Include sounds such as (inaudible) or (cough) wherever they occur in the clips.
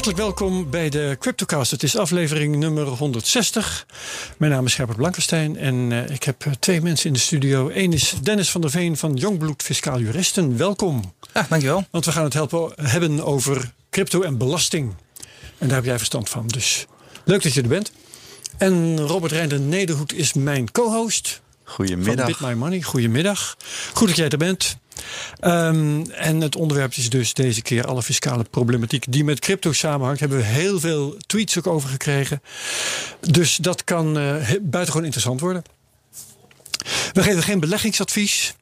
Hartelijk welkom bij de Cryptocast. Het is aflevering nummer 160. Mijn naam is Herbert Blankenstein en uh, ik heb twee mensen in de studio. Eén is Dennis van der Veen van Jongbloed Fiscaal Juristen. Welkom. Ja, dankjewel. Want we gaan het helpen, hebben over crypto en belasting. En daar heb jij verstand van. Dus leuk dat je er bent. En Robert Reinder Nederhoed is mijn co-host. Goedemiddag. Van Bit My Money. Goedemiddag. Goed dat jij er bent. Um, en het onderwerp is dus deze keer alle fiscale problematiek die met crypto samenhangt. Hebben we heel veel tweets ook over gekregen. Dus dat kan uh, buitengewoon interessant worden. We geven geen beleggingsadvies.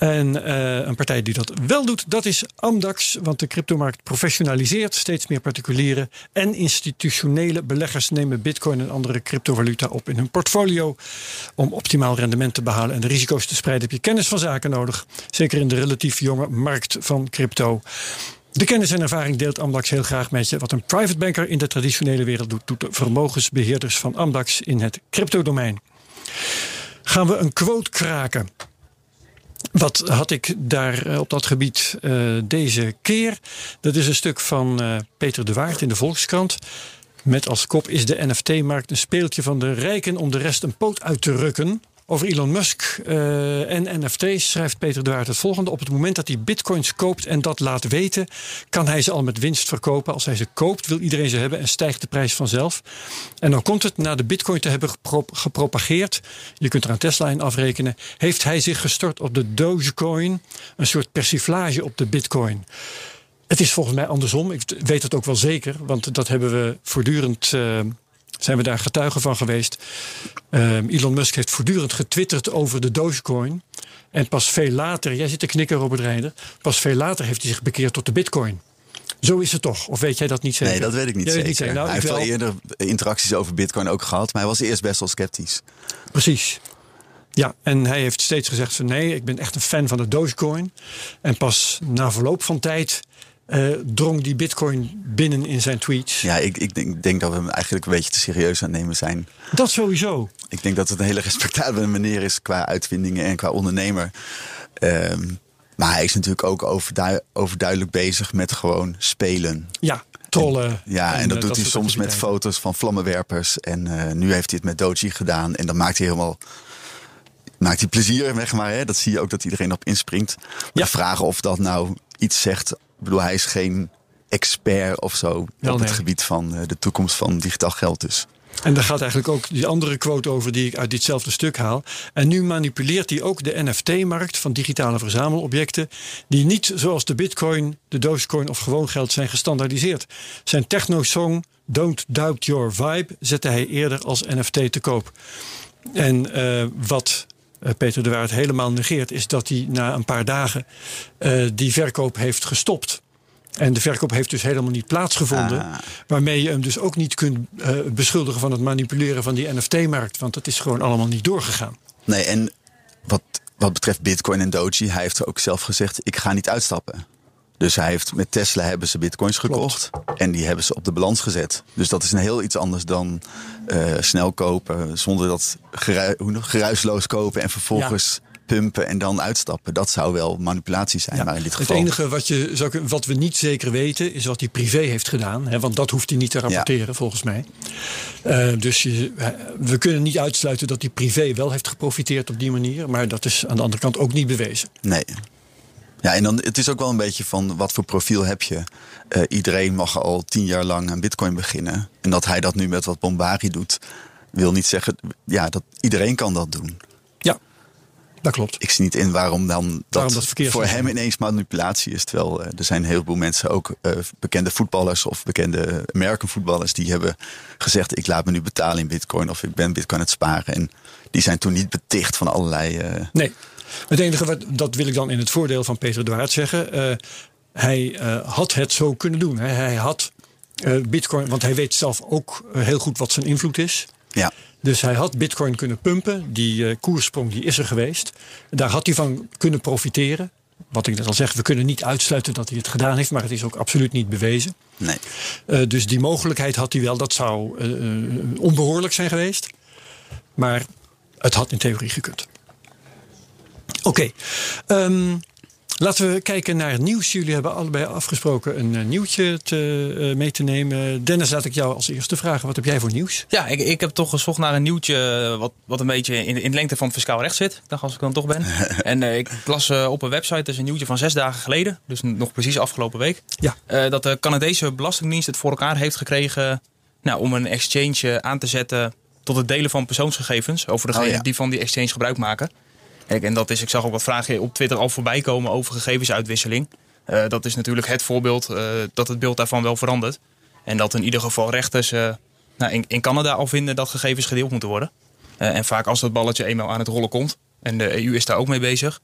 En uh, een partij die dat wel doet, dat is Amdax. Want de cryptomarkt professionaliseert. Steeds meer particuliere en institutionele beleggers nemen bitcoin en andere cryptovaluta op in hun portfolio. Om optimaal rendement te behalen en de risico's te spreiden heb je kennis van zaken nodig. Zeker in de relatief jonge markt van crypto. De kennis en ervaring deelt Amdax heel graag met je. Wat een private banker in de traditionele wereld doet, doet de vermogensbeheerders van Amdax in het cryptodomein. Gaan we een quote kraken. Wat had ik daar op dat gebied uh, deze keer? Dat is een stuk van uh, Peter de Waard in de Volkskrant. Met als kop is de NFT-markt een speeltje van de rijken om de rest een poot uit te rukken. Over Elon Musk uh, en NFT's schrijft Peter Waard het volgende. Op het moment dat hij bitcoins koopt en dat laat weten, kan hij ze al met winst verkopen. Als hij ze koopt, wil iedereen ze hebben en stijgt de prijs vanzelf. En dan komt het na de bitcoin te hebben gepro gepropageerd. Je kunt er aan Tesla in afrekenen. Heeft hij zich gestort op de Dogecoin, een soort persiflage op de bitcoin. Het is volgens mij andersom. Ik weet het ook wel zeker, want dat hebben we voortdurend. Uh, zijn we daar getuigen van geweest. Um, Elon Musk heeft voortdurend getwitterd over de Dogecoin. En pas veel later, jij zit te knikken Robert Reinder, pas veel later heeft hij zich bekeerd tot de bitcoin. Zo is het toch? Of weet jij dat niet zeker? Nee, dat weet ik niet jij zeker. Niet zeker. Nou, hij heeft wel eerder interacties over bitcoin ook gehad. Maar hij was eerst best wel sceptisch. Precies. Ja, en hij heeft steeds gezegd van nee, ik ben echt een fan van de Dogecoin. En pas na verloop van tijd uh, drong die bitcoin binnen in zijn tweets. Ja, ik, ik denk, denk, dat we hem eigenlijk een beetje te serieus aan het nemen zijn. Dat sowieso. Ik denk dat het een hele respectabele meneer is qua uitvindingen en qua ondernemer. Um, maar hij is natuurlijk ook overdu overduidelijk bezig met gewoon spelen. Ja, trollen. En, ja, en, en dat, dat doet hij soms met foto's van vlammenwerpers. En uh, nu heeft hij het met Doji gedaan. En dan maakt hij helemaal maakt hij plezier weg maar. Hè? Dat zie je ook dat iedereen op inspringt. Maar ja. de vraag of dat nou iets zegt. Ik bedoel, hij is geen expert of zo Wel, op het gebied van uh, de toekomst van digitaal geld dus. En daar gaat eigenlijk ook die andere quote over die ik uit ditzelfde stuk haal. En nu manipuleert hij ook de NFT-markt van digitale verzamelobjecten. die niet zoals de Bitcoin, de Dogecoin of gewoon geld zijn gestandaardiseerd. Zijn techno-song Don't Doubt Your Vibe zette hij eerder als NFT te koop. En uh, wat Peter de Waard helemaal negeert, is dat hij na een paar dagen uh, die verkoop heeft gestopt. En de verkoop heeft dus helemaal niet plaatsgevonden. Ah. Waarmee je hem dus ook niet kunt uh, beschuldigen van het manipuleren van die NFT-markt. Want dat is gewoon allemaal niet doorgegaan. Nee, en wat, wat betreft Bitcoin en Doji, hij heeft ook zelf gezegd: ik ga niet uitstappen. Dus hij heeft met Tesla hebben ze bitcoins gekocht Klopt. en die hebben ze op de balans gezet. Dus dat is een heel iets anders dan uh, snel kopen zonder dat geru geruisloos kopen en vervolgens ja. pumpen en dan uitstappen. Dat zou wel manipulatie zijn. Ja, maar in dit geval. Het enige wat, je zou, wat we niet zeker weten is wat hij privé heeft gedaan. Hè, want dat hoeft hij niet te rapporteren ja. volgens mij. Uh, dus je, we kunnen niet uitsluiten dat hij privé wel heeft geprofiteerd op die manier. Maar dat is aan de andere kant ook niet bewezen. Nee. Ja, en dan, het is ook wel een beetje van wat voor profiel heb je. Uh, iedereen mag al tien jaar lang aan bitcoin beginnen. En dat hij dat nu met wat bombari doet, wil niet zeggen... ja, dat iedereen kan dat doen. Ja, dat klopt. Ik zie niet in waarom dan dat, waarom dat voor hem ineens manipulatie is. Terwijl uh, er zijn heel veel mensen, ook uh, bekende voetballers of bekende American voetballers... die hebben gezegd, ik laat me nu betalen in bitcoin of ik ben bitcoin aan het sparen. En die zijn toen niet beticht van allerlei... Nee. Het enige wat, dat wil ik dan in het voordeel van Peter de Waard zeggen. Uh, hij uh, had het zo kunnen doen. Hè. Hij had uh, Bitcoin, want hij weet zelf ook heel goed wat zijn invloed is. Ja. Dus hij had Bitcoin kunnen pumpen. Die koersprong die is er geweest. Daar had hij van kunnen profiteren. Wat ik net al zeg, we kunnen niet uitsluiten dat hij het gedaan heeft, maar het is ook absoluut niet bewezen. Nee. Uh, dus die mogelijkheid had hij wel. Dat zou uh, onbehoorlijk zijn geweest. Maar het had in theorie gekund. Oké. Okay. Um, Laten we kijken naar het nieuws. Jullie hebben allebei afgesproken een uh, nieuwtje te, uh, mee te nemen. Dennis, laat ik jou als eerste vragen. Wat heb jij voor nieuws? Ja, ik, ik heb toch gezocht naar een nieuwtje wat, wat een beetje in, in de lengte van het fiscaal recht zit. Dacht als ik dan toch ben. (laughs) en uh, ik las op een website, dus een nieuwtje van zes dagen geleden. Dus nog precies afgelopen week. Ja. dat de Canadese Belastingdienst het voor elkaar heeft gekregen nou, om een exchange aan te zetten tot het delen van persoonsgegevens over degene oh, ja. die van die exchange gebruik maken. En dat is, ik zag ook wat vragen op Twitter al voorbij komen over gegevensuitwisseling. Uh, dat is natuurlijk het voorbeeld uh, dat het beeld daarvan wel verandert. En dat in ieder geval rechters uh, nou, in, in, Canada al vinden dat gegevens gedeeld moeten worden. en vaak als dat balletje eenmaal aan het rollen komt, en de EU is daar ook mee bezig,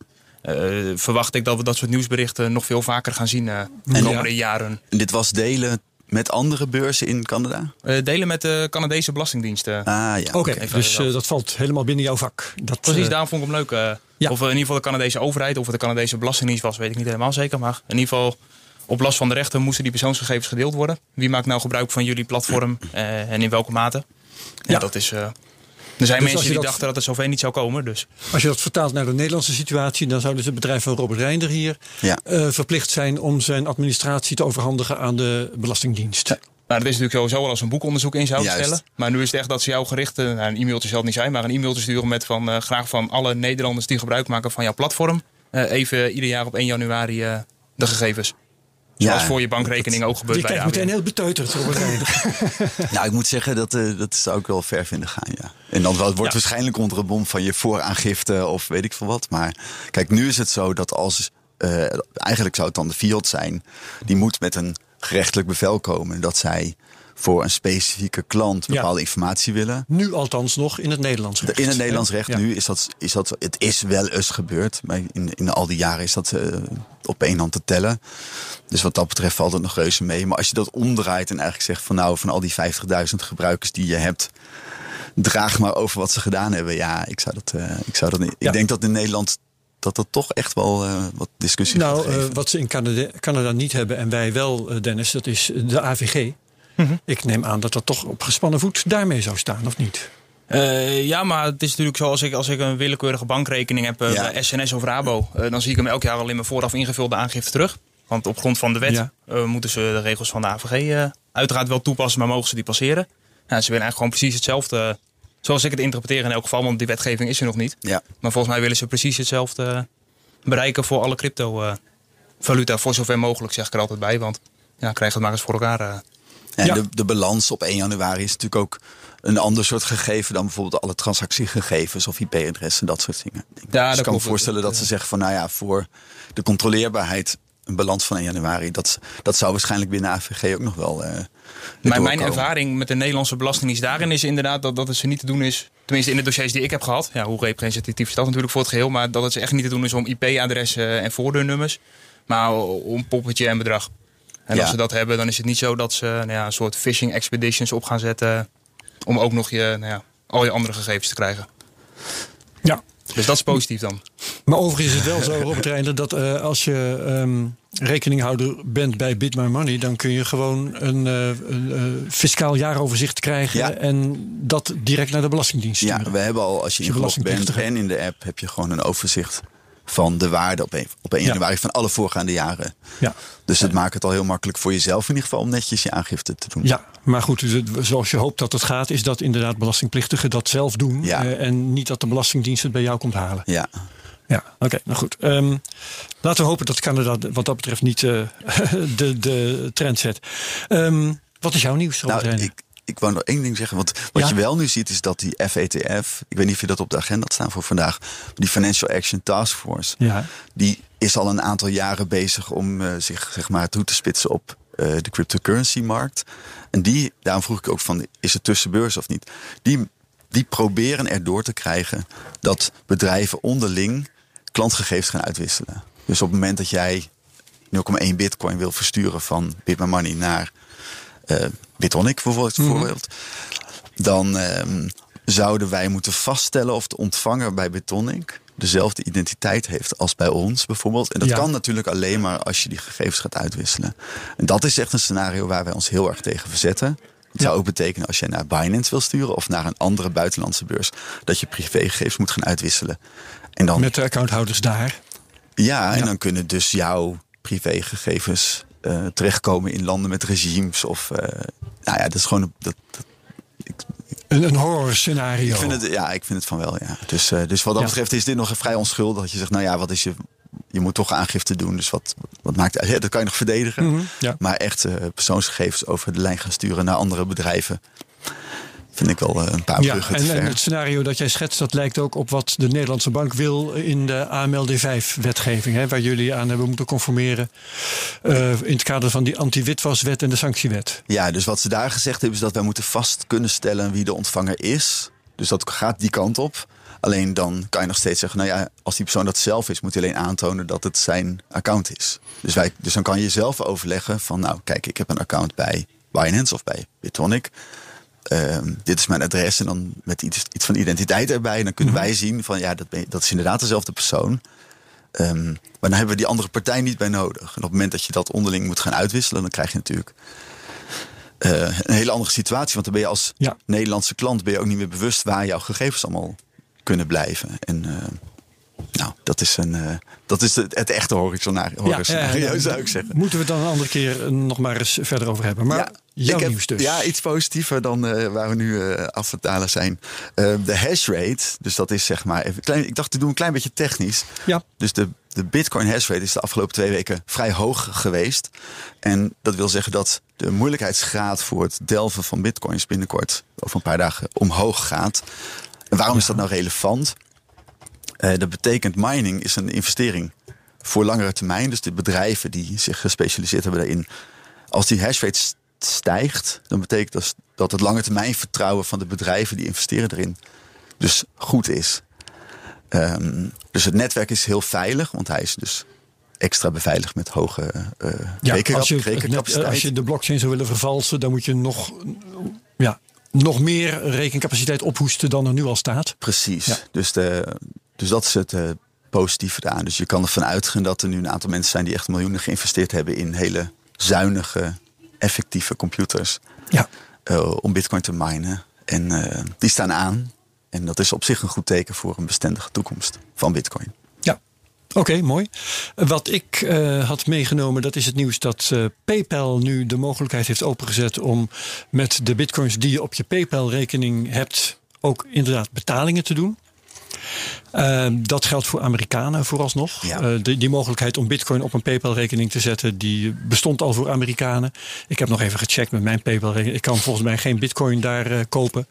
verwacht ik dat we dat soort nieuwsberichten nog veel vaker gaan zien de komende jaren. En dit was delen met andere beurzen in Canada? Uh, delen met de Canadese Belastingdiensten. Ah ja. Oké, okay, dus uh, dat valt helemaal binnen jouw vak. Dat, Precies, uh, daarom vond ik hem leuk. Ja. Of in ieder geval de Canadese overheid, of het de Canadese Belastingdienst was, weet ik niet helemaal zeker. Maar in ieder geval, op last van de rechter moesten die persoonsgegevens gedeeld worden. Wie maakt nou gebruik van jullie platform en in welke mate? Ja, ja. dat is. Er zijn dus mensen die dat, dachten dat het zover niet zou komen. Dus. Als je dat vertaalt naar de Nederlandse situatie, dan zou dus het bedrijf van Robert Reinder hier ja. uh, verplicht zijn om zijn administratie te overhandigen aan de Belastingdienst. Ja. Nou, dat is natuurlijk sowieso wel als een boekonderzoek in zou stellen. Maar nu is het echt dat ze jou gericht, nou, een e-mailtje zal het niet zijn, maar een e-mail te sturen met van uh, graag van alle Nederlanders die gebruik maken van jouw platform. Uh, even ieder jaar op 1 januari uh, de gegevens. Zoals ja, voor je bankrekening ook gebeurt bij de ABN. meteen heel beteuterd. (laughs) nou, ik moet zeggen, dat, uh, dat zou ik wel ver vinden gaan, ja. En dan wordt ja. waarschijnlijk onder het bom van je vooraangifte of weet ik veel wat. Maar kijk, nu is het zo dat als... Uh, eigenlijk zou het dan de field zijn. Die moet met een gerechtelijk bevel komen dat zij voor een specifieke klant bepaalde ja. informatie willen. Nu althans nog in het Nederlands recht. In het Nederlands recht ja. nu is dat, is dat, het is wel eens gebeurd. Maar in, in al die jaren is dat uh, op één hand te tellen. Dus wat dat betreft valt het nog reuze mee. Maar als je dat omdraait en eigenlijk zegt van nou, van al die 50.000 gebruikers die je hebt, draag maar over wat ze gedaan hebben. Ja, ik zou dat, uh, ik zou dat niet. Ja. Ik denk dat in Nederland dat dat toch echt wel uh, wat discussie nou, uh, wat ze in Canada, Canada, niet hebben en wij wel, Dennis, dat is de AVG. Mm -hmm. Ik neem aan dat dat toch op gespannen voet daarmee zou staan, of niet? Uh, ja, maar het is natuurlijk zo als ik, als ik een willekeurige bankrekening heb, ja. bij SNS of Rabo, dan zie ik hem elk jaar al in mijn vooraf ingevulde aangifte terug. Want op grond van de wet ja. moeten ze de regels van de AVG uiteraard wel toepassen, maar mogen ze die passeren. Nou, ze willen eigenlijk gewoon precies hetzelfde Zoals ik het interpreteer in elk geval, want die wetgeving is er nog niet. Ja. Maar volgens mij willen ze precies hetzelfde bereiken voor alle crypto valuta. Voor zover mogelijk zeg ik er altijd bij. Want ja, krijg het maar eens voor elkaar. En ja. de, de balans op 1 januari is natuurlijk ook een ander soort gegeven dan bijvoorbeeld alle transactiegegevens of IP-adressen, dat soort dingen. Ja, dus ik kan me voorstellen dat ze zeggen van nou ja, voor de controleerbaarheid een balans van 1 januari. Dat, dat zou waarschijnlijk binnen AVG ook nog wel. Uh, maar mijn ervaring met de Nederlandse Belastingdienst daarin is inderdaad dat, dat het ze niet te doen is. Tenminste, in de dossiers die ik heb gehad. Ja, hoe representatief is dat natuurlijk voor het geheel. Maar dat het ze echt niet te doen is om IP-adressen en voordeurnummers. Maar om poppetje en bedrag. En Ja. als ze dat hebben, dan is het niet zo dat ze nou ja, een soort phishing expeditions op gaan zetten. Om ook nog je, nou ja, al je andere gegevens te krijgen. Ja. Dus dat is positief dan. Maar overigens is het wel zo, (laughs) Robert dat uh, als je um, rekeninghouder bent bij Bit My Money, dan kun je gewoon een, uh, een uh, fiscaal jaaroverzicht krijgen Ja. en dat direct naar de Belastingdienst sturen. Ja, we hebben al, als je je ingelogd bent en in de app, heb je gewoon een overzicht van de waarde op 1, op 1 Ja. januari van alle voorgaande jaren. Ja. Dus het maakt het al heel makkelijk voor jezelf in ieder geval om netjes je aangifte te doen. Ja, maar goed, dus zoals je hoopt dat het gaat, is dat inderdaad belastingplichtigen dat zelf doen. Ja. eh, en niet dat de Belastingdienst het bij jou komt halen. Ja. Ja, oké, nou goed. Ehm, laten we hopen dat Canada wat dat betreft niet eh, (laughs) de, de trend zet. Ehm, wat is jouw nieuws, Nou, ik, ik wou nog één ding zeggen. Want wat Ja? je wel nu ziet is dat die FATF, ik weet niet of je dat op de agenda had staan voor vandaag, die Financial Action Task Force, Ja. die is al een aantal jaren bezig om eh, zich zeg maar, toe te spitsen op eh, de cryptocurrency markt. En die, daarom vroeg ik ook van, is het tussenbeurs of niet? Die, die proberen erdoor te krijgen dat bedrijven onderling klantgegevens gaan uitwisselen. Dus op het moment dat jij 0,1 bitcoin wil versturen van BitMyMoney naar Bitonic bijvoorbeeld, Mhm. bijvoorbeeld, dan ehm, zouden wij moeten vaststellen of de ontvanger bij Bitonic dezelfde identiteit heeft als bij ons bijvoorbeeld. En dat Ja. kan natuurlijk alleen maar als je die gegevens gaat uitwisselen. En dat is echt een scenario waar wij ons heel erg tegen verzetten. Het zou ook betekenen als je naar Binance wil sturen of naar een andere buitenlandse beurs, dat je privégegevens moet gaan uitwisselen. En dan Met de accounthouders daar. Ja, en dan kunnen dus jouw privégegevens uh, terechtkomen in landen met regimes. Of, uh, nou ja, dat is gewoon. Dat, dat een, een horror scenario. Ik vind het, ja, ik vind het van wel, ja. Dus, uh, dus wat dat betreft is dit nog vrij onschuldig. Dat je zegt, nou ja, wat is je. Je moet toch aangifte doen. Dus wat, wat maakt? (laughs) Ja, dat kan je nog verdedigen. Mm -hmm, ja. Maar echt persoonsgegevens over de lijn gaan sturen naar andere bedrijven vind ik wel een paar bruggen ja, en, en, het scenario dat jij schetst, dat lijkt ook op wat de Nederlandse bank wil in de AMLD5-wetgeving, waar jullie aan hebben moeten conformeren uh, in het kader van die anti-witwaswet en de sanctiewet. Ja, dus wat ze daar gezegd hebben is dat wij moeten vast kunnen stellen wie de ontvanger is. Dus dat gaat die kant op. Alleen dan kan je nog steeds zeggen, nou ja, als die persoon dat zelf is, moet hij alleen aantonen dat het zijn account is. Dus, wij, dus dan kan je zelf overleggen van, nou kijk, ik heb een account bij Binance of bij Bitonic. Uh, dit is mijn adres en dan met iets, iets van identiteit erbij. En dan kunnen mm -hmm. wij zien van ja, dat, ben, dat is inderdaad dezelfde persoon. Um, maar dan hebben we die andere partij niet bij nodig. En op het moment dat je dat onderling moet gaan uitwisselen, dan krijg je natuurlijk uh, een hele andere situatie. Want dan ben je als ja. Nederlandse klant ben je ook niet meer bewust waar jouw gegevens allemaal kunnen blijven. En uh, nou, dat is, een, uh, dat is het, het echte ja, ja, zou ik zeggen. Moeten we het dan een andere keer nog maar eens verder over hebben. Maar jouw heb, nieuws dus. Ja, iets positiever dan uh, waar we nu uh, af het dalen zijn. Uh, de hash rate, dus dat is zeg maar... Even klein, ik dacht te doen een klein beetje technisch. Ja. Dus de, de bitcoin hash rate is de afgelopen twee weken vrij hoog geweest. En dat wil zeggen dat de moeilijkheidsgraad voor het delven van bitcoins binnenkort... over een paar dagen omhoog gaat. En waarom is dat nou relevant? Dat betekent mining is een investering voor langere termijn. Dus de bedrijven die zich gespecialiseerd hebben daarin. Als die hash rate stijgt, dan betekent dat dat het lange termijn vertrouwen van de bedrijven die investeren erin dus goed is. Um, dus het netwerk is heel veilig, want hij is dus extra beveiligd met hoge uh, ja, als je, rekencapaciteit. Als je de blockchain zou willen vervalsen, dan moet je nog, ja, nog meer rekencapaciteit ophoesten dan er nu al staat. Precies. Ja. Dus, de, dus dat is het uh, positieve eraan. Dus je kan ervan uitgaan dat er nu een aantal mensen zijn die echt miljoenen geïnvesteerd hebben in hele zuinige, effectieve computers. Ja. Uh, om bitcoin te minen. En uh, die staan aan. En dat is op zich een goed teken voor een bestendige toekomst van bitcoin. Ja, Oké, okay, mooi. Wat ik uh, had meegenomen, dat is het nieuws dat PayPal nu de mogelijkheid heeft opengezet om met de bitcoins die je op je PayPal-rekening hebt, ook inderdaad betalingen te doen. Uh, dat geldt voor Amerikanen vooralsnog. Ja. Uh, die, die, mogelijkheid om bitcoin op een PayPal-rekening te zetten, die bestond al voor Amerikanen. Ik heb nog even gecheckt met mijn PayPal-rekening. Ik kan volgens mij geen bitcoin daar uh, kopen.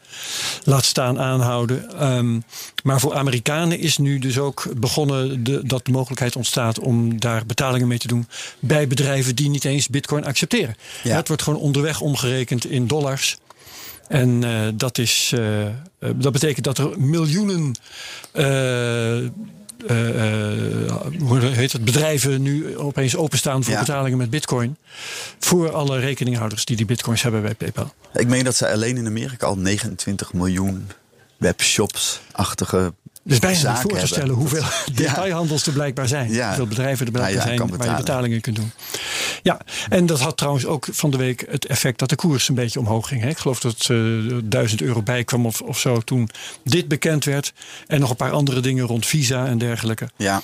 Laat staan aanhouden. Um, maar voor Amerikanen is nu dus ook begonnen de, dat de mogelijkheid ontstaat om daar betalingen mee te doen bij bedrijven die niet eens bitcoin accepteren. Ja. Het wordt gewoon onderweg omgerekend in dollars. En uh, dat, is, uh, uh, dat betekent dat er miljoenen hoe heet het, bedrijven nu opeens openstaan voor Ja. betalingen met bitcoin. Voor alle rekeninghouders die die bitcoins hebben bij PayPal. Ik meen dat ze alleen in Amerika al 29 miljoen webshops-achtige Dus bijna niet voor te stellen hoeveel (laughs) Ja. detailhandels er blijkbaar zijn. Ja. Hoeveel bedrijven er blijkbaar zijn waar je betalingen kunt doen. Ja, en dat had trouwens ook van de week het effect dat de koers een beetje omhoog ging. Hè. Ik geloof dat het eh, 1000 euro bij kwam of, of zo toen dit bekend werd. En nog een paar andere dingen rond visa en dergelijke. Ja,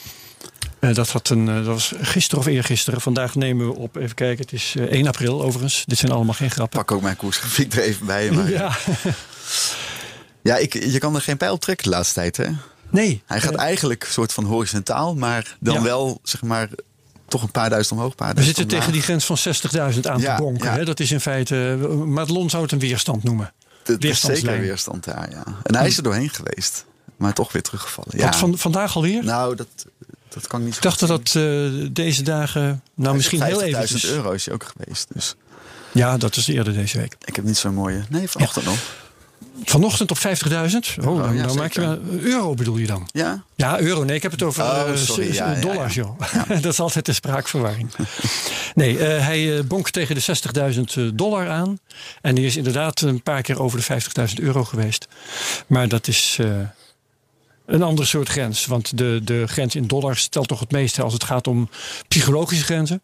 Eh, dat, had een, eh, dat was gisteren of eergisteren. Vandaag nemen we op, even kijken, het is eh, 1 april overigens. Dit zijn allemaal geen grappen. pak ook mijn koersgrafiek er even bij. Maar (laughs) ja. Ja, ik, je kan er geen pijl op trekken de laatste tijd. Hè? Nee. Hij gaat Eh, eigenlijk soort van horizontaal, maar dan Ja. wel zeg maar toch een paar duizend omhoog. een we zitten tegen die grens van 60.000 aan Ja, te bonken. ja. Hè? Dat is in feite, eh, Madelon zou het een weerstand noemen. Het is zeker weerstand daar, ja. En hij is er doorheen geweest, maar toch weer teruggevallen. Ja. Wat van, vandaag alweer? Nou, dat, dat kan ik niet Ik dacht dat dat eh, deze dagen, nou misschien heel 50.000 eventjes. euro is hij ook geweest. Dus Ja, dat is eerder deze week. ik heb niet zo'n mooie... Nee, vanochtend nog. Vanochtend op 50.000? Oh, Oh, nou, ja, nou maak je wel- euro bedoel je dan? Ja, Ja, euro. Nee, ik heb het over Oh, eh, sorry. Ja, dollars, ja. joh. (laughs) dat is altijd de spraakverwarring. (laughs) nee, eh, hij eh, bonkt tegen de 60.000 eh, dollar aan. En die is inderdaad een paar keer over de 50.000 euro geweest. Maar dat is een ander soort grens. Want de, de grens in dollars stelt toch het meeste als het gaat om psychologische grenzen.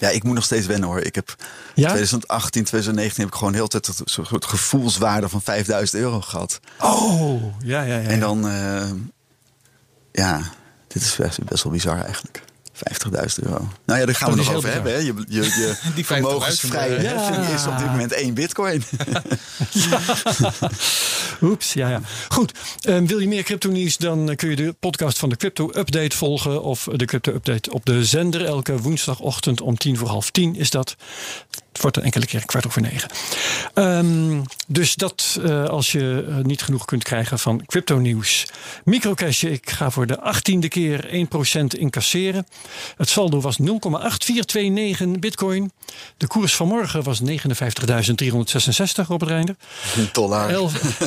Ja, ik moet nog steeds wennen hoor. Ik heb Ja? 2018, 2019 heb ik gewoon heel tijd een soort gevoelswaarde van 5000 euro gehad. Oh, ja, ja, ja. En dan, eh, ja, Dit is best, best wel bizar eigenlijk. 50.000 euro. Nou ja, daar gaan we nog over hebben. Hè. Je, je, je (laughs) Die vermogensvrije ja. is op dit moment één bitcoin. (laughs) Oeps, ja, ja. Goed, um, wil je meer crypto nieuws, dan kun je de podcast van de Crypto Update volgen. Of de Crypto Update op de zender. Elke woensdagochtend om tien voor half tien is dat. Het wordt een enkele keer kwart over negen. Um, dus dat uh, als je uh, niet genoeg kunt krijgen van crypto nieuws. Microcash, ik ga voor de achttiende keer 1% incasseren. Het saldo was 0,8429 bitcoin. De koers van morgen was 59.366 op het einde. Dollar. Elf,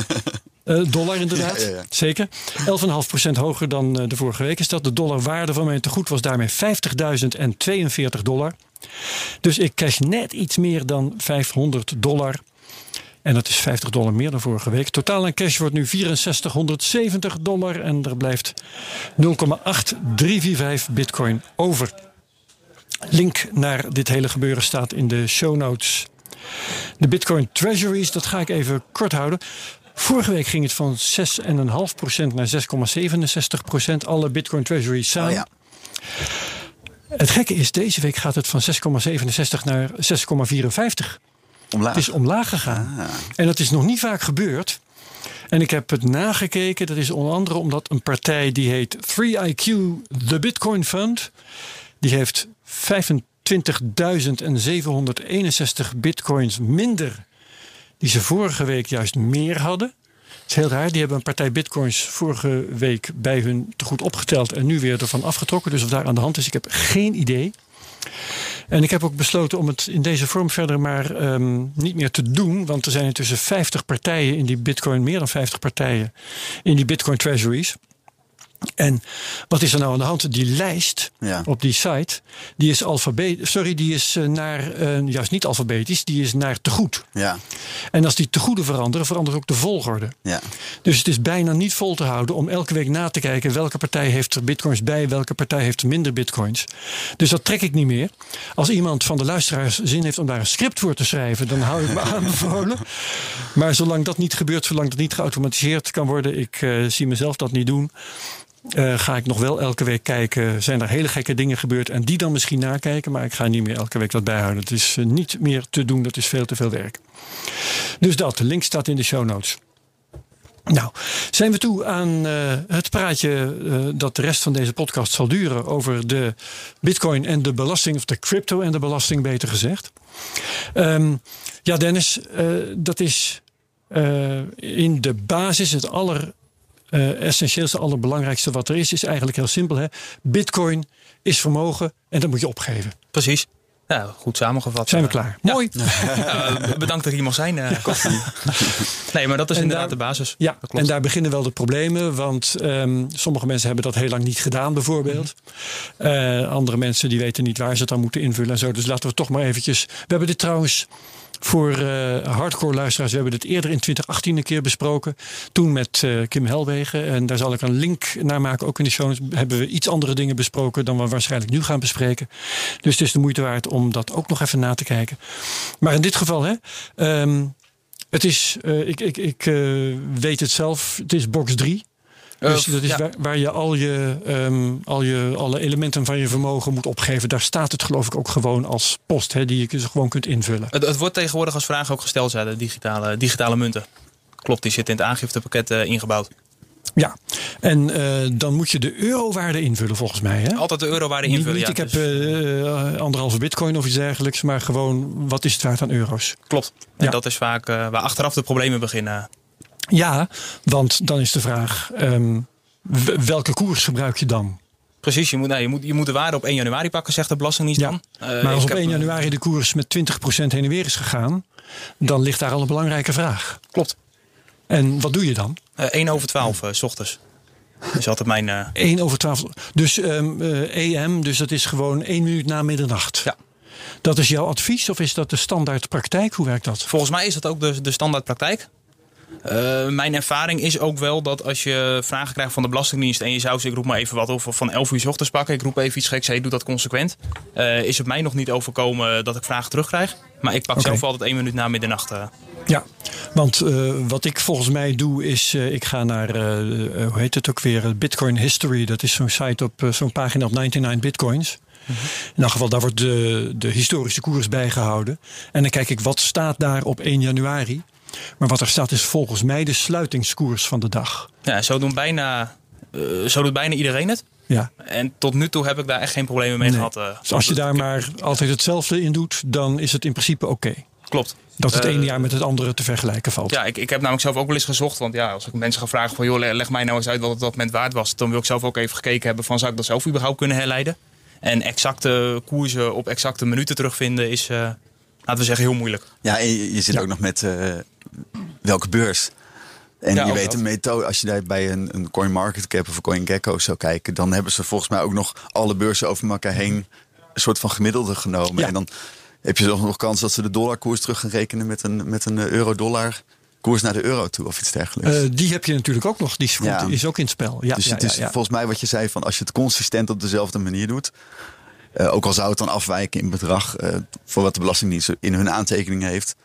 uh, (laughs) dollar inderdaad, ja, ja, ja. zeker. 11,5% hoger dan de vorige week is dat. De dollarwaarde van mijn tegoed was daarmee 50.042 dollar. Dus ik cash net iets meer dan 500 dollar. En dat is 50 dollar meer dan vorige week. Totaal aan cash wordt nu 6470 dollar. En er blijft 0,8345 bitcoin over. Link naar dit hele gebeuren staat in de show notes. De Bitcoin Treasuries, dat ga ik even kort houden. Vorige week ging het van 6,5% naar 6,67%. Alle Bitcoin Treasuries samen. Oh ja. Het gekke is, deze week gaat het van 6,67 naar 6,54. Omlaag. Het is omlaag gegaan. Ah. En dat is nog niet vaak gebeurd. En ik heb het nagekeken. Dat is onder andere omdat een partij die heet 3IQ, The Bitcoin Fund. Die heeft 25.761 bitcoins minder. Die ze vorige week juist meer hadden. Heel raar. Die hebben een partij bitcoins vorige week bij hun te goed opgeteld. En nu weer ervan afgetrokken. Dus of daar aan de hand is, ik heb geen idee. En ik heb ook besloten om het in deze vorm verder maar um, niet meer te doen. Want er zijn intussen 50 partijen in die Bitcoin, meer dan 50 partijen in die Bitcoin Treasuries. En wat is er nou aan de hand? Die lijst ja. op die site, die is alfabetisch. Sorry, die is eh, naar, uh, juist niet alfabetisch, die is naar tegoed. Ja. En als die tegoeden veranderen, verandert ook de volgorde. Ja. Dus het is bijna niet vol te houden om elke week na te kijken welke partij heeft er bitcoins bij, welke partij heeft er minder bitcoins. Dus dat trek ik niet meer. Als iemand van de luisteraars zin heeft om daar een script voor te schrijven, dan hou ik me (laughs) aanbevolen. Maar zolang dat niet gebeurt, zolang dat niet geautomatiseerd kan worden, ik uh, zie mezelf dat niet doen. Uh, ga ik nog wel elke week kijken, zijn er hele gekke dingen gebeurd en die dan misschien nakijken, maar ik ga niet meer elke week dat bijhouden. Het is uh, niet meer te doen, dat is veel te veel werk. Dus dat, de link staat in de show notes. Nou, zijn we toe aan uh, het praatje dat de rest van deze podcast zal duren over de bitcoin en de belasting, of de crypto en de belasting beter gezegd. Um, ja, Dennis, dat is in de basis het aller uh, essentieelste, allerbelangrijkste wat er is, is eigenlijk heel simpel. Hè? Bitcoin is vermogen en dat moet je opgeven. Precies. Ja, goed samengevat. Zijn we klaar? Ja. Mooi. Ja, bedankt dat ik hier mag zijn. Uh, nee, maar dat is en inderdaad daar, de basis. Ja, en daar beginnen wel de problemen. Want um, sommige mensen hebben dat heel lang niet gedaan, bijvoorbeeld. Uh, andere mensen die weten niet waar ze het dan moeten invullen en zo. Dus laten we toch maar eventjes. We hebben dit trouwens voor uh, hardcore luisteraars, we hebben dit eerder in 2018 een keer besproken. Toen met uh, Kim Helwegen. En daar zal ik een link naar maken. Ook in de show hebben we iets andere dingen besproken dan we waarschijnlijk nu gaan bespreken. Dus het is de moeite waard om dat ook nog even na te kijken. Maar in dit geval, hè. Um, het is, uh, ik, ik, ik weet het zelf, het is box 3. Dus dat is ja. waar, waar, je, al je, um, al je alle elementen van je vermogen moet opgeven. Daar staat het geloof ik ook gewoon als post hè, die je dus gewoon kunt invullen. Het, het, wordt tegenwoordig als vraag ook gesteld, zijn de digitale, digitale munten. Klopt, die zit in het aangiftepakket uh, ingebouwd. Ja, en uh, dan moet je de eurowaarde invullen volgens mij. Hè? Altijd de eurowaarde invullen. Niet, niet ja, ik dus. heb uh, anderhalve bitcoin of iets dergelijks, maar gewoon wat is het waard aan euro's. Klopt, en ja. dat is vaak uh, waar achteraf de problemen beginnen. Ja, want dan is de vraag: um, welke koers gebruik je dan? Precies, je moet, nou, je, moet, je moet de waarde op 1 januari pakken, zegt de Belastingdienst ja, dan. Uh, maar als op 1 januari de koers met 20% heen en weer is gegaan, dan ligt daar al een belangrijke vraag. Klopt. En wat doe je dan? Uh, 1 over 12 uh, s ochtends. Dat is altijd mijn. Uh... 1 over 12. Dus um, EM, dus dat is gewoon 1 minuut na middernacht. Ja. Dat is jouw advies of is dat de standaard praktijk? Hoe werkt dat? Volgens mij is dat ook de, de standaard praktijk. Uh, mijn ervaring is ook wel dat als je vragen krijgt van de Belastingdienst en je zou ze, ik roep maar even wat of van 11 uur s ochtends pakken, ik roep even iets geks, hey, doe dat consequent. Uh, is het mij nog niet overkomen dat ik vragen terugkrijg. Maar ik pak zelf altijd één minuut na middernacht. Ja, want wat ik volgens mij doe is, ik ga naar, hoe heet het ook weer, Bitcoin History. Dat is zo'n site op zo'n pagina op 99 Bitcoins. In elk geval, daar wordt de, de historische koers bijgehouden. En dan kijk ik wat staat daar op 1 januari. Maar wat er staat is volgens mij de sluitingskoers van de dag. Ja, zo, doen bijna, uh, zo doet bijna iedereen het. Ja. En tot nu toe heb ik daar echt geen problemen mee gehad. Uh, dus als je daar maar altijd hetzelfde in doet, dan is het in principe oké. Klopt. Dat het uh, ene jaar met het andere te vergelijken valt. Ja, ik, ik heb namelijk zelf ook wel eens gezocht. Want ja, als ik mensen ga vragen van... joh, leg mij nou eens uit wat het op dat moment waard was. Dan wil ik zelf ook even gekeken hebben van... zou ik dat zelf überhaupt kunnen herleiden? En exacte koersen op exacte minuten terugvinden is, uh, laten we zeggen, heel moeilijk. Ja, en je, zit ook nog met uh, welke beurs. En je weet een methode, als je daar bij een, een CoinMarketCap of een CoinGecko zou kijken, dan hebben ze volgens mij ook nog alle beurzen over elkaar heen een soort van gemiddelde genomen. En dan heb je nog kans dat ze de dollarkoers terug gaan rekenen met een, met een euro-dollar koers naar de euro toe of iets dergelijks. Uh, die heb je natuurlijk ook nog. Die is, ja. is ook in het spel. Ja, dus ja, het is volgens mij wat je zei van als je het consistent op dezelfde manier doet. Uh, ook al zou het dan afwijken in bedrag uh, voor wat de Belastingdienst in hun aantekeningen heeft.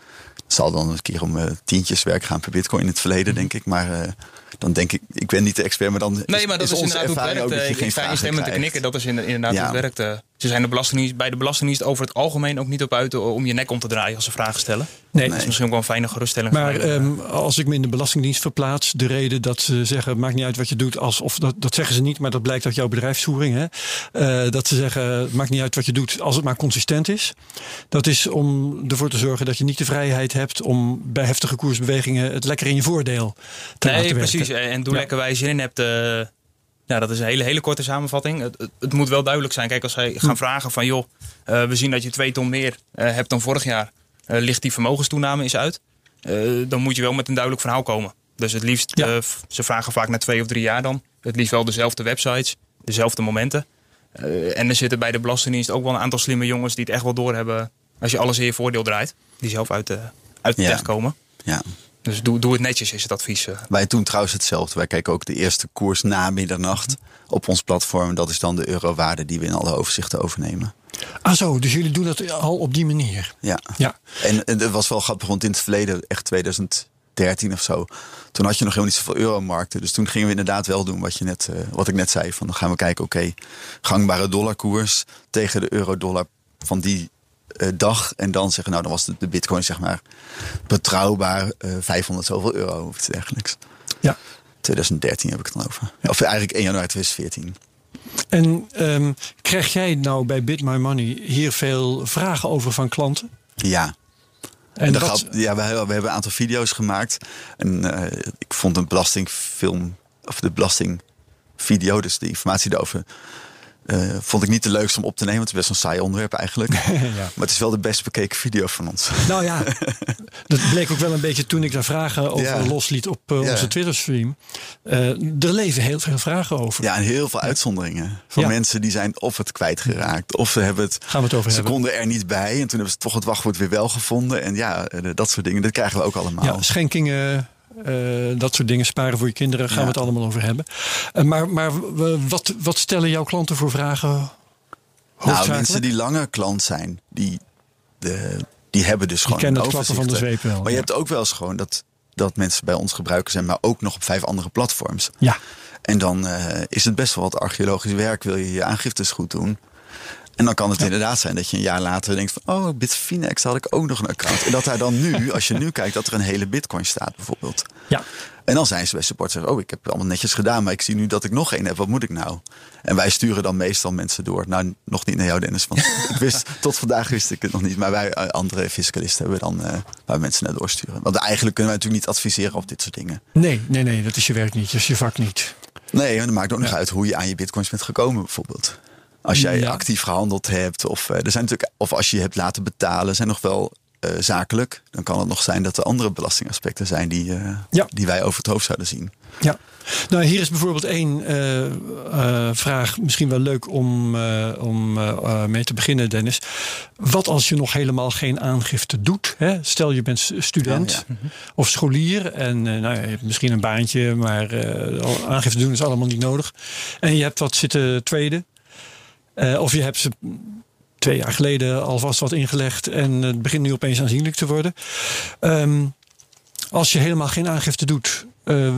Zal dan een keer om tientjes werk gaan per bitcoin in het verleden, denk ik. Maar dan denk ik, ik ben niet de expert, maar dan nee, maar dat is, is onze ervaring ook dat je geen vragen krijgt. te knikken, dat is inderdaad ja. hoe het werkt. Ze zijn de belastingdienst, bij de Belastingdienst over het algemeen ook niet op uit om je nek om te draaien als ze vragen stellen. Nee. Dat is misschien ook wel een fijne geruststelling. Maar um, als ik me in de Belastingdienst verplaats, de reden dat ze zeggen: maakt niet uit wat je doet, als, of dat, dat zeggen ze niet, maar dat blijkt uit jouw bedrijfsvoering. Hè? Uh, dat ze zeggen: maakt niet uit wat je doet, als het maar consistent is. Dat is om ervoor te zorgen dat je niet de vrijheid hebt om bij heftige koersbewegingen het lekker in je voordeel te nee, laten werken. precies. En doe ja. lekker waar je zin in hebt. Uh, ja, dat is een hele, hele korte samenvatting. Het, het, het, moet wel duidelijk zijn. Kijk, als zij gaan vragen van joh, uh, we zien dat je twee ton meer uh, hebt dan vorig jaar. Uh, ligt die vermogenstoename eens uit? dan moet je wel met een duidelijk verhaal komen. Dus het liefst, ja. ze vragen vaak na twee of drie jaar dan. Het liefst wel dezelfde websites, dezelfde momenten. en er zitten bij de Belastingdienst ook wel een aantal slimme jongens die het echt wel doorhebben. Als je alles in je voordeel draait. Die zelf uit de, uit de ja. tech komen. Ja. Dus doe, doe het netjes, is het advies. eh. Wij doen trouwens hetzelfde. Wij kijken ook de eerste koers na middernacht op ons platform. Dat is dan de eurowaarde die we in alle overzichten overnemen. Ah zo, dus jullie doen dat al op die manier? Ja. ja. En, en het was wel grappig, want in het verleden, echt 2013 of zo... toen had je nog helemaal niet zoveel euromarkten. Dus toen gingen we inderdaad wel doen wat, je net, uh, wat ik net zei. Van dan gaan we kijken, oké, gangbare dollarkoers tegen de euro-dollar van die uh, dag. En dan zeggen, nou dan was de, de bitcoin zeg maar betrouwbaar uh, 500 zoveel euro of iets dergelijks. Ja. 2013 heb ik het dan over. Ja. Of eigenlijk 1 januari 2014. En um, krijg jij nou bij Bit My Money hier veel vragen over van klanten? Ja. En dat... Gaat, ja, we, we, hebben een aantal video's gemaakt. En uh, ik vond een belastingfilm, of de belastingvideo, dus de informatie daarover, uh, vond ik niet de leukste om op te nemen. Het is best een saai onderwerp eigenlijk. (laughs) ja. Maar het is wel de best bekeken video van ons. Nou ja, dat bleek ook wel een beetje toen ik daar vragen over ja. losliet op uh, ja. onze Twitter-stream. Uh, er leven heel veel vragen over. Ja, en heel veel uitzonderingen. Van mensen die zijn of het kwijtgeraakt. Of ze hebben het, Gaan we het over ze hebben. konden er niet bij. En toen hebben ze toch het wachtwoord weer wel gevonden. En ja, dat soort dingen. Dat krijgen we ook allemaal. Ja, schenkingen dat soort dingen sparen voor je kinderen, gaan ja. we het allemaal over hebben. Uh, maar maar wat, wat stellen jouw klanten voor vragen? Nou, mensen die langer klant zijn, die, de, die hebben dus die gewoon. kennen het klappen van de zweep wel. Maar je hebt ook wel eens gewoon dat, dat mensen bij ons gebruiken zijn, maar ook nog op vijf andere platforms. Ja. En dan uh, is het best wel wat archeologisch werk. Wil je je aangiftes goed doen? En dan kan het ja. inderdaad zijn dat je een jaar later denkt van... oh, Bitfinex had ik ook nog een account. En dat daar dan nu, als je nu kijkt, dat er een hele bitcoin staat bijvoorbeeld. Ja. En dan zijn ze bij support zeggen... oh, ik heb allemaal netjes gedaan, maar ik zie nu dat ik nog één heb. Wat moet ik nou? En wij sturen dan meestal mensen door. Nou, nog niet naar jou Dennis, want (laughs) ik wist, tot vandaag wist ik het nog niet. Maar wij, andere fiscalisten, hebben dan uh, waar mensen naar doorsturen. Want eigenlijk kunnen wij natuurlijk niet adviseren op dit soort dingen. Nee, nee, nee, dat is je werk niet. Dat is je vak niet. Nee, en dat maakt ook ja. nog uit hoe je aan je bitcoins bent gekomen bijvoorbeeld. Als jij ja. actief gehandeld hebt, of, uh, er zijn natuurlijk, of als je je hebt laten betalen, zijn nog wel uh, zakelijk. Dan kan het nog zijn dat er andere belastingaspecten zijn die, uh, ja. die wij over het hoofd zouden zien. Ja, nou hier is bijvoorbeeld één vraag, misschien wel leuk om, om mee te beginnen, Dennis. Wat als je nog helemaal geen aangifte doet? Hè? Stel je bent student ja, ja. of scholier en nou, je hebt misschien een baantje, maar aangifte doen is allemaal niet nodig. En je hebt wat zitten tweede. Uh, of je hebt ze twee jaar geleden alvast wat ingelegd en het begint nu opeens aanzienlijk te worden. Ehm, als je helemaal geen aangifte doet, uh,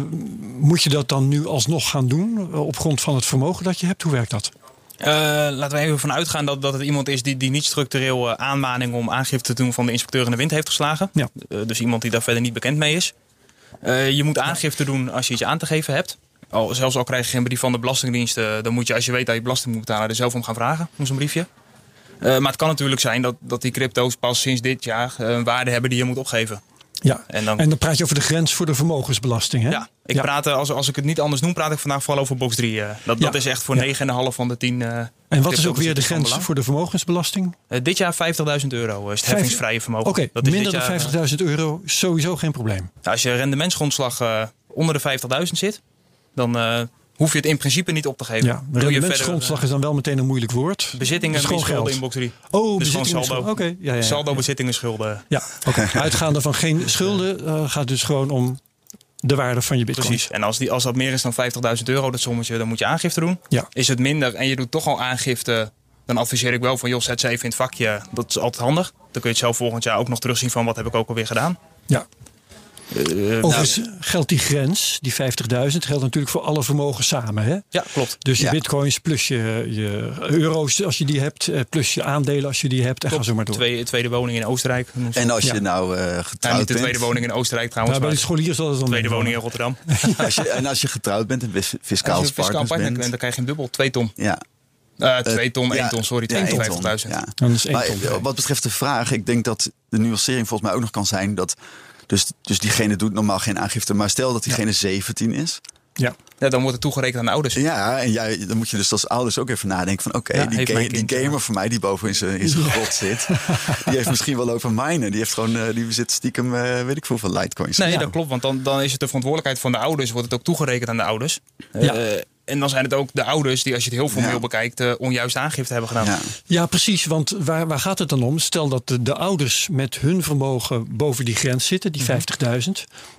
moet je dat dan nu alsnog gaan doen op grond van het vermogen dat je hebt? Hoe werkt dat? Uh, laten we even vanuit uitgaan dat, dat het iemand is die, die niet structureel uh, aanmaning om aangifte te doen van de inspecteur in de wind heeft geslagen. Ja. dus iemand die daar verder niet bekend mee is. je moet aangifte doen als je iets aan te geven hebt. Al, zelfs al krijg je geen brief van de Belastingdienst, dan moet je als je weet dat je belasting moet betalen er zelf om gaan vragen om zo'n briefje. maar het kan natuurlijk zijn dat, dat die crypto's pas sinds dit jaar een waarde hebben die je moet opgeven. Ja, en dan, en dan praat je over de grens voor de vermogensbelasting. Hè? Ja, ik praat, eh, als, als ik het niet anders noem, praat ik vandaag vooral over box 3. Uh, eh. dat, dat is echt voor 9,5 van de 10. Uh, eh, en wat is ook weer de grens voor de vermogensbelasting? dit jaar 50.000 euro is het heffingsvrije vermogen. Oké, okay, minder dan 50.000 euro, sowieso geen probleem. Nou, als je rendementsgrondslag onder de 50.000 zit, dan hoef je het in principe niet op te geven. Ja, rendementsgrondslag is dan wel meteen een moeilijk woord. Bezittingen en schulden in box 3. Oh, dus bezittingen saldo. Okay. Ja, ja, saldo bezittingen schulden. Ja, oké. (laughs) Uitgaande van geen schulden uh, gaat dus gewoon om de waarde van je bitcoin. Precies. En als, die, als dat meer is dan 50.000 euro, dat sommetje, dan moet je aangifte doen. Ja. Is het minder en je doet toch al aangifte, dan adviseer ik wel van, joh, zet ze even in het vakje. Dat is altijd handig. Dan kun je het zelf volgend jaar ook nog terugzien van, wat heb ik ook alweer gedaan. Ja. Uh, Overigens nou, geldt die grens, die 50.000, geldt natuurlijk voor alle vermogen samen. Hè? Ja, klopt. Dus je bitcoins plus je, je, euro's als je die hebt, eh, plus je aandelen als je die hebt. En ga zo maar door. Tweede, tweede woning in Oostenrijk. En als je nou uh, getrouwd nou, niet de tweede woning in Oostenrijk trouwens. Nou, bij de scholiers zal het dan Tweede woning in Rotterdam. (laughs) als je, en als je getrouwd bent en fiscaal spaart bent. dan krijg je een dubbel, twee ton. Ja. Uh, twee ton, één ton, sorry, 52.000. Ja, ja. Wat betreft de vraag, ik denk dat de nuancering volgens mij ook nog kan zijn dat dus, dus diegene doet normaal geen aangifte. Maar stel dat diegene 17 is. Ja. ja, dan wordt het toegerekend aan de ouders. Ja, en jij, dan moet je dus als ouders ook even nadenken van... oké, die, die, gamer voor mij die boven in zijn, in zijn grot zit... die heeft misschien wel over minen. Die heeft gewoon, uh, die zit stiekem, uh, weet ik veel, van litecoins. Nee, dat klopt, want dan, dan is het de verantwoordelijkheid van de ouders... wordt het ook toegerekend aan de ouders. Ja. Uh, en dan zijn het ook de ouders die, als je het heel formeel bekijkt, uh, onjuist aangifte hebben gedaan. Ja, ja precies. Want waar, waar gaat het dan om? Stel dat de, de ouders met hun vermogen boven die grens zitten, die 50.000. Mhm.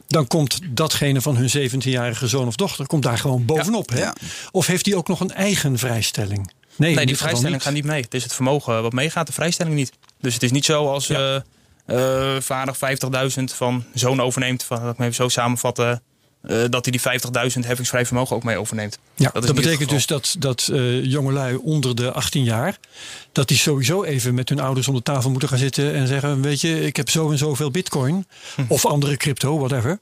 Dan komt datgene van hun 17-jarige zoon of dochter komt daar gewoon bovenop. Hè? Of heeft die ook nog een eigen vrijstelling? Nee, nee die vrijstelling gaat niet mee. Het is het vermogen wat meegaat, de vrijstelling niet. Dus het is niet zo als ja. uh, vader 50.000 van zoon overneemt, van, dat ik me even zo samenvatten, uh, dat hij die 50.000 heffingsvrij vermogen ook mee overneemt. Ja, dat, dat betekent dus dat, dat uh, jongelui onder de 18 jaar... dat die sowieso even met hun ouders om de tafel moeten gaan zitten... en zeggen, weet je, ik heb zo en zoveel bitcoin... Hm. of andere crypto, whatever.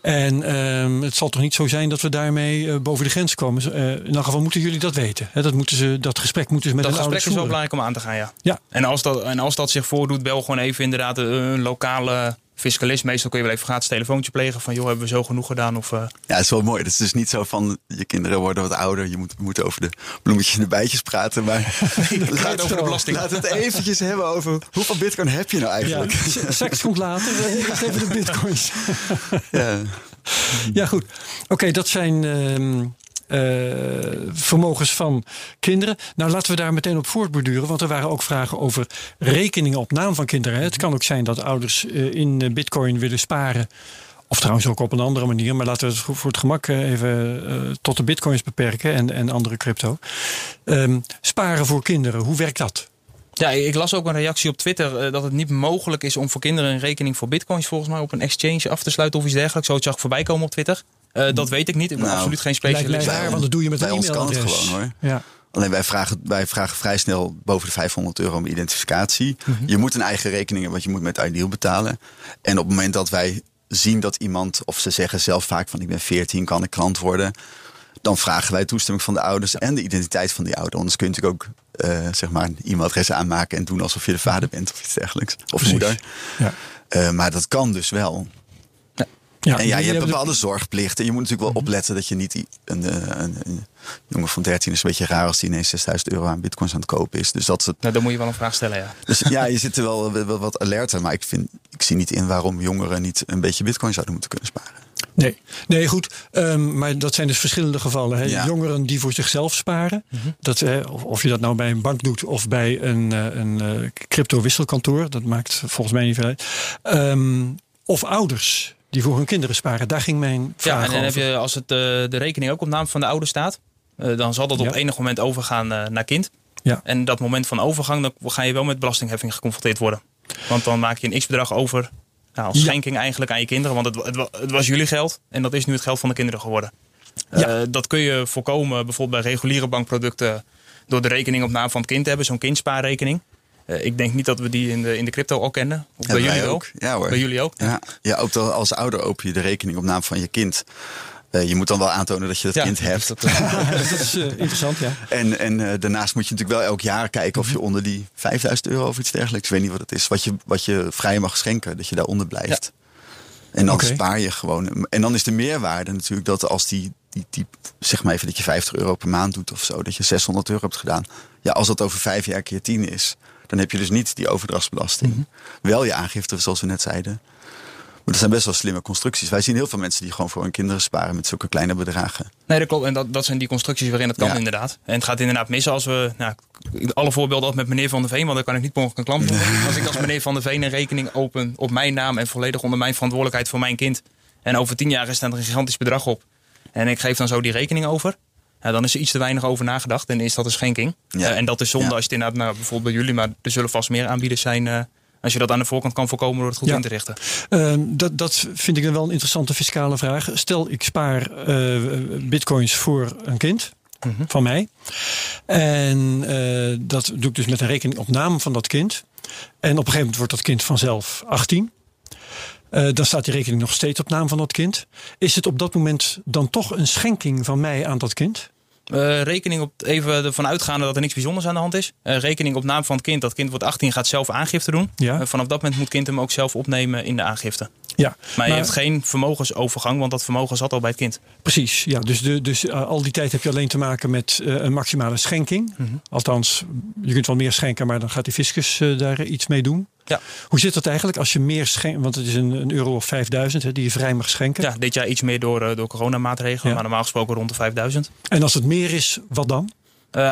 En uh, het zal toch niet zo zijn dat we daarmee uh, boven de grens komen. in elk geval moeten jullie dat weten. Hè? Dat, moeten ze, dat gesprek moeten ze met dat hun ouders voeren. Dat gesprek is wel belangrijk om aan te gaan, ja. ja. En, als dat, en als dat zich voordoet, bel gewoon even inderdaad een lokale fiscalist, meestal kun je wel even gratis telefoontje plegen van joh, hebben we zo genoeg gedaan? Of, uh... Ja, het is wel mooi. Het is dus niet zo van je kinderen worden wat ouder, je moet, moet over de bloemetjes en de bijtjes praten. Maar (laughs) nee, laat, over de belasting. laat het eventjes hebben over hoeveel bitcoin heb je nou eigenlijk? (laughs) Ja, seks komt later, eerst even de bitcoins. ja. ja, goed. Oké, dat zijn uh, uh, vermogens van kinderen. Nou, laten we daar meteen op voortborduren. Want er waren ook vragen over rekeningen op naam van kinderen. Het kan ook zijn dat ouders uh, in bitcoin willen sparen. Of trouwens ook op een andere manier. Maar laten we het voor het gemak even tot de bitcoins beperken en, en andere crypto. Um, sparen voor kinderen, hoe werkt dat? Ja, ik las ook een reactie op Twitter dat het niet mogelijk is om voor kinderen een rekening voor bitcoins volgens mij op een exchange af te sluiten of iets dergelijks. Zo zag voorbij komen op Twitter. Uh, dat weet ik niet. Ik ben nou, absoluut geen specialist. Waar, want dat doe je met een e-mailadres. kan het gewoon hoor. Ja. Alleen wij vragen, wij vragen vrij snel boven de 500 euro om identificatie. Mm -hmm. Je moet een eigen rekening hebben, want je moet met Ideal betalen. En op het moment dat wij zien dat iemand, of ze zeggen zelf vaak van ik ben 14, kan ik klant worden. Dan vragen wij toestemming van de ouders en de identiteit van die ouder. Anders kun je natuurlijk ook uh, zeg maar een e-mailadres aanmaken en doen alsof je de vader bent of iets dergelijks. Of Precies. moeder. Ja. Uh, maar dat kan dus wel. Ja, en ja, je hebt bepaalde de... zorgplichten. Je moet natuurlijk wel mhm. opletten dat je niet een, een, een, jongen van 13 is een beetje raar als die ineens 6000 euro aan bitcoins aan het kopen is. Dus dat is het... nou, dan moet je wel een vraag stellen, ja. Dus ja, je zit er wel, wel wat alerter. Maar ik, vind, ik zie niet in waarom jongeren niet een beetje bitcoin zouden moeten kunnen sparen. Nee, nee goed. Um, maar dat zijn dus verschillende gevallen. Hè? Ja. Jongeren die voor zichzelf sparen. Mm -hmm. dat, uh, of je dat nou bij een bank doet of bij een, uh, een uh, crypto-wisselkantoor. Dat maakt volgens mij niet veel uit. Um, of ouders die voor hun kinderen sparen. Daar ging mijn vraag Ja, en dan over. heb je, als het, uh, de rekening ook op naam van de ouder staat, uh, dan zal dat op enig moment overgaan uh, naar kind. Ja. En dat moment van overgang, dan ga je wel met belastingheffing geconfronteerd worden. Want dan maak je een x-bedrag over nou, als schenking eigenlijk aan je kinderen. Want het, het, was jullie geld en dat is nu het geld van de kinderen geworden. Ja. Uh, dat kun je voorkomen bijvoorbeeld bij reguliere bankproducten door de rekening op naam van het kind te hebben, zo'n kindspaarrekening. Uh, ik denk niet dat we die in de, in de crypto al kennen. Of bij jullie ook? Ja, hoor. Bij jullie ook? Ja, ja ook als ouder open je de rekening op naam van je kind. Uh, je moet dan wel aantonen dat je dat kind hebt. Dat, (laughs) dat is interessant, ja. En, en daarnaast moet je natuurlijk wel elk jaar kijken of je onder die 5000 euro of iets dergelijks, ik weet niet wat het is, wat je, wat je vrij mag schenken, dat je daaronder blijft. En dan okay. spaar je gewoon. En dan is de meerwaarde natuurlijk dat als die, die, die, zeg maar even dat je 50 euro per maand doet of zo, dat je 600 euro hebt gedaan. Ja, als dat over vijf jaar keer 10 is, dan heb je dus niet die overdrachtsbelasting. Mm -hmm. Wel je aangifte, zoals we net zeiden. Maar dat zijn best wel slimme constructies. Wij zien heel veel mensen die gewoon voor hun kinderen sparen met zulke kleine bedragen. Nee, dat klopt. En dat, dat zijn die constructies waarin het kan inderdaad. En het gaat inderdaad mis als we... Nou, alle voorbeelden met meneer Van der Veen, want daar kan ik niet per een klant doen. Als ik als meneer Van der Veen een rekening open op mijn naam... en volledig onder mijn verantwoordelijkheid voor mijn kind... en over tien jaar staat er een gigantisch bedrag op... en ik geef dan zo die rekening over... Ja, dan is er iets te weinig over nagedacht en is dat een schenking. Ja. Uh, en dat is zonde als je het inderdaad, nou, bijvoorbeeld bij jullie... maar er zullen vast meer aanbieders zijn... Uh, als je dat aan de voorkant kan voorkomen door het goed in te richten. Uh, dat, dat vind ik dan wel een interessante fiscale vraag. Stel, ik spaar uh, bitcoins voor een kind. -hmm. Van mij. En dat doe ik dus met een rekening op naam van dat kind. En op een gegeven moment wordt dat kind vanzelf 18. Uh, dan staat die rekening nog steeds op naam van dat kind. Is het op dat moment dan toch een schenking van mij aan dat kind? Uh, rekening op, even ervan uitgaande dat er niks bijzonders aan de hand is. Uh, rekening op naam van het kind. Dat kind wordt 18, gaat zelf aangifte doen. Ja. Uh, vanaf dat moment moet het kind hem ook zelf opnemen in de aangifte. Ja, maar, maar je hebt geen vermogensovergang, want dat vermogen zat al bij het kind. Precies, ja. Dus, de, dus al die tijd heb je alleen te maken met een maximale schenking. Mm -hmm. Althans, je kunt wel meer schenken, maar dan gaat die fiscus daar iets mee doen. Ja. Hoe zit dat eigenlijk als je meer schenkt? Want het is een, een euro of 5000 hè, die je vrij mag schenken. Ja, dit jaar iets meer door, door coronamaatregelen, ja. maar normaal gesproken rond de 5000. En als het meer is, wat dan? Uh, uh,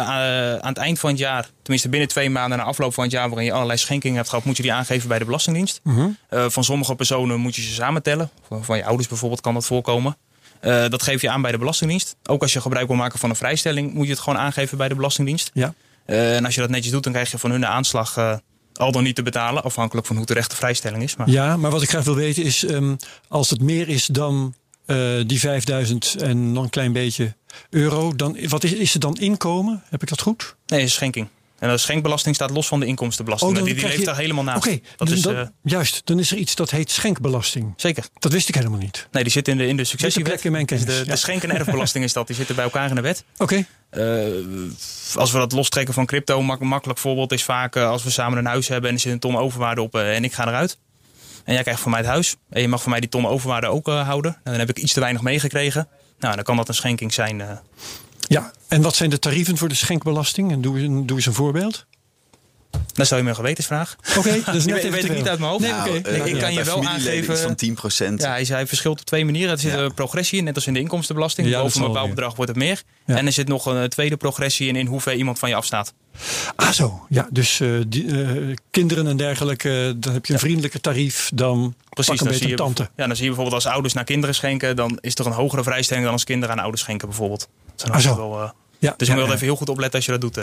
aan het eind van het jaar, tenminste binnen twee maanden na afloop van het jaar waarin je allerlei schenkingen hebt gehad, moet je die aangeven bij de Belastingdienst. -huh. Mhm. van sommige personen moet je ze samentellen. Van, van je ouders bijvoorbeeld kan dat voorkomen. dat geef je aan bij de Belastingdienst. Ook als je gebruik wil maken van een vrijstelling, moet je het gewoon aangeven bij de Belastingdienst. Ja. en als je dat netjes doet, dan krijg je van hun de aanslag al dan niet te betalen, afhankelijk van hoe terecht de vrijstelling is. Maar... Ja, maar wat ik graag wil weten is, um, als het meer is dan uh, die 5000 en nog een klein beetje euro, dan, wat is, is het dan inkomen? Heb ik dat goed? Nee, schenking. En de schenkbelasting staat los van de inkomstenbelasting. Oh, die die leeft je... daar helemaal naast. Oké, okay, dan, uh... juist. Dan is er iets dat heet schenkbelasting. Zeker. Dat wist ik helemaal niet. Nee, die zit in de, in de successiewet. in mijn kennis. De, ja. de schenk- en erfbelasting is dat. Die zitten bij elkaar in de wet. Oké. Okay. Uh, als we dat lostrekken van crypto, mak makkelijk voorbeeld is vaak uh, als we samen een huis hebben en er zit een ton overwaarde op en ik ga eruit. En jij krijgt van mij het huis. En je mag van mij die ton overwaarde ook houden. Nou, dan heb ik iets te weinig meegekregen. Nou, dan kan dat een schenking zijn. Ja, en wat zijn de tarieven voor de schenkbelasting? En doe, doe eens een voorbeeld. Dat zou je me een gewetensvraag. Oké, okay, dus (laughs) net weet ik niet uit mijn hoofd. Nee, nou, okay. ik, ik kan je wel aangeven. van 10 Ja, hij, hij verschilt op twee manieren. Er zit ja. een progressie in, net als in de inkomstenbelasting. Ja, Boven een bepaald bedrag wordt het meer. Ja. En er zit nog een tweede progressie in, in hoeveel iemand van je afstaat. Ah, zo. Ja, dus uh, die, uh, kinderen en dergelijke, dan heb je een vriendelijker tarief dan. Precies, dan zie, je, tante. ja, dan zie je bijvoorbeeld als ouders naar kinderen schenken, dan is er een hogere vrijstelling dan als kinderen aan ouders schenken, bijvoorbeeld. Ah, zo. Wel, uh, ja, dus je moet wel even heel goed opletten als je dat doet.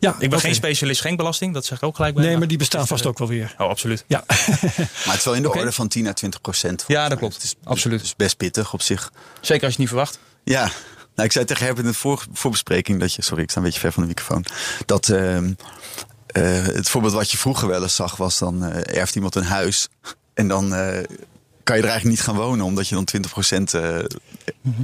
Ja, ik ben okay. geen specialist schenkbelasting, dat zeg ik ook gelijk bij. Nee, maar die bestaan vast ook wel weer. Oh, absoluut. Ja. (laughs) maar het is wel in de okay. orde van 10 à 20 procent. Ja, dat klopt. Het is, absoluut. Het is best pittig op zich. Zeker als je het niet verwacht. Ja. Nou, ik zei tegen Herbert in de voor, voorbespreking dat je... Sorry, ik sta een beetje ver van de microfoon. Dat uh, uh, het voorbeeld wat je vroeger wel eens zag was... dan uh, erft iemand een huis en dan kan je er eigenlijk niet gaan wonen, omdat je dan 20 procent. Uh,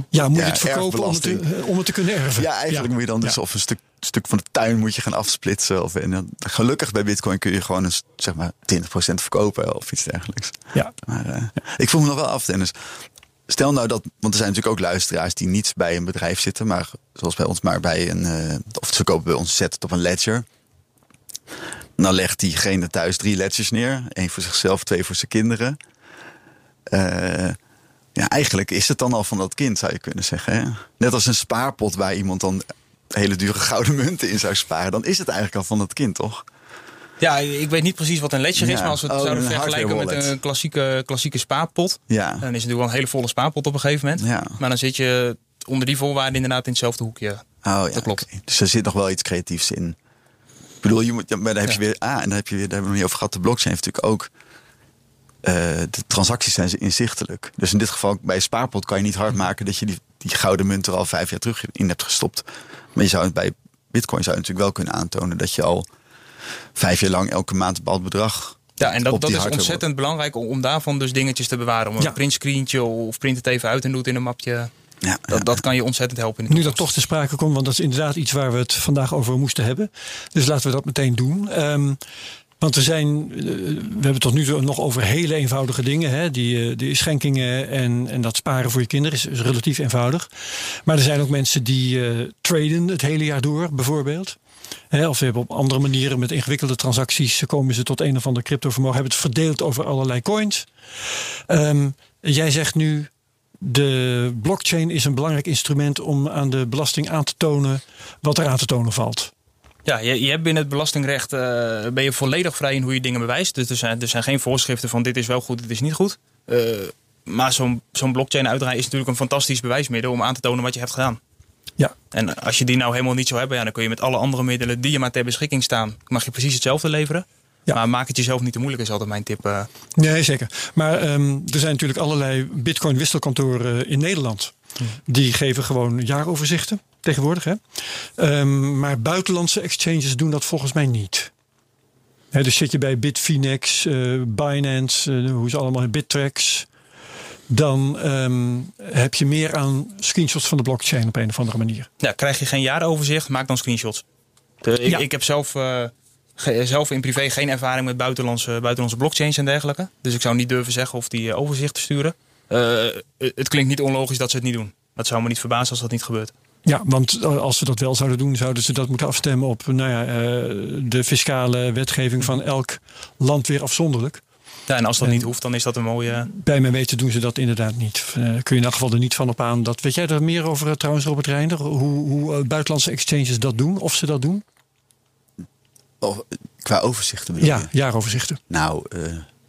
ja, moet je het verkopen om het, te, om het, te, kunnen erven? Ja, eigenlijk ja. moet je dan dus ja. of een stuk, stuk van de tuin moet je gaan afsplitsen. Of, en dan, gelukkig bij Bitcoin kun je gewoon eens, zeg maar 20 procent verkopen of iets dergelijks. Ja. Maar uh, ik voel me nog wel af, Dennis. Stel nou dat, want er zijn natuurlijk ook luisteraars die niet bij een bedrijf zitten, maar zoals bij ons, maar bij een, uh, of ze kopen bij ons, zet het op een ledger. Dan legt diegene thuis drie ledgers neer. één voor zichzelf, twee voor zijn kinderen. Uh, ja, eigenlijk is het dan al van dat kind, zou je kunnen zeggen. Hè? Net als een spaarpot waar iemand dan hele dure gouden (laughs) munten in zou sparen, dan is het eigenlijk al van dat kind, toch? Ja, ik weet niet precies wat een ledger ja. is, maar als we het oh, zouden vergelijken met een klassieke, klassieke spaarpot, ja. dan is het natuurlijk wel een hele volle spaarpot op een gegeven moment. Ja. Maar dan zit je onder die voorwaarden inderdaad in hetzelfde hoekje. Oh, ja, dat klopt. Okay. Dus er zit nog wel iets creatiefs in. Ik bedoel, je moet, maar dan heb je weer, ah, en dan heb je weer, daar hebben we niet over gehad, de blockchain heeft natuurlijk ook, uh, de transacties zijn inzichtelijk. Dus in dit geval, bij spaarpot kan je niet hard maken dat je die, die gouden munt er al vijf jaar terug in hebt gestopt. Maar je zou het bij bitcoin zou je natuurlijk wel kunnen aantonen dat je al vijf jaar lang elke maand een bepaald bedrag ja, en dat, dat is ontzettend belangrijk om, daarvan dus dingetjes te bewaren. Om een printscreentje of print het even uit en doet in een mapje. Ja, dat, dat kan je ontzettend helpen. In nu dat toch te sprake komt, want dat is inderdaad iets waar we het vandaag over moesten hebben. Dus laten we dat meteen doen. Ehm, want we zijn, eh, we hebben tot nu toe nog over hele eenvoudige dingen. Hè? Die, eh, die schenkingen en, en dat sparen voor je kinderen is, is relatief eenvoudig. Maar er zijn ook mensen die uh, traden het hele jaar door, bijvoorbeeld. Hè, of we hebben op andere manieren met ingewikkelde transacties komen ze tot een of ander cryptovermogen. Hebben het verdeeld over allerlei coins. Um, jij zegt nu de blockchain is een belangrijk instrument om aan de belasting aan te tonen wat er aan te tonen valt. Ja, je, je hebt binnen het belastingrecht uh, ben je volledig vrij in hoe je dingen bewijst. Dus er zijn, er zijn geen voorschriften van dit is wel goed, dit is niet goed. Uh, maar zo'n zo'n blockchain uitdraaien is natuurlijk een fantastisch bewijsmiddel om aan te tonen wat je hebt gedaan. Ja. En als je die nou helemaal niet zou hebben, ja, dan kun je met alle andere middelen die je maar ter beschikking staan, mag je precies hetzelfde leveren. Ja. Maar maak het jezelf niet te moeilijk, is altijd mijn tip. Uh. Nee, zeker. Maar um, er zijn natuurlijk allerlei Bitcoin-wisselkantoren in Nederland. Die geven gewoon jaaroverzichten tegenwoordig. Hè? Um, maar buitenlandse exchanges doen dat volgens mij niet. He, dus zit je bij Bitfinex, uh, Binance, uh, hoe ze allemaal, Bittrex dan um, heb je meer aan screenshots van de blockchain op een of andere manier. Ja, krijg je geen jaaroverzicht, maak dan screenshots. De, ik, ik, heb zelf, uh, zelf in privé geen ervaring met buitenlandse, buitenlandse blockchains en dergelijke. Dus ik zou niet durven zeggen of die uh, overzichten sturen. Het klinkt niet onlogisch dat ze het niet doen. Dat zou me niet verbazen als dat niet gebeurt. Ja, want als ze dat wel zouden doen, zouden ze dat moeten afstemmen op nou ja, de fiscale wetgeving van elk land weer afzonderlijk. Ja, en als dat niet hoeft, dan is dat een mooie. Bij mijn weten doen ze dat inderdaad niet. Uh, kun je in elk geval er niet van op aan. Dat, weet jij er meer over trouwens, Robert Reinder? Hoe, hoe buitenlandse exchanges dat doen? Of ze dat doen? Oh, qua overzichten Ja, je? jaaroverzichten. Nou,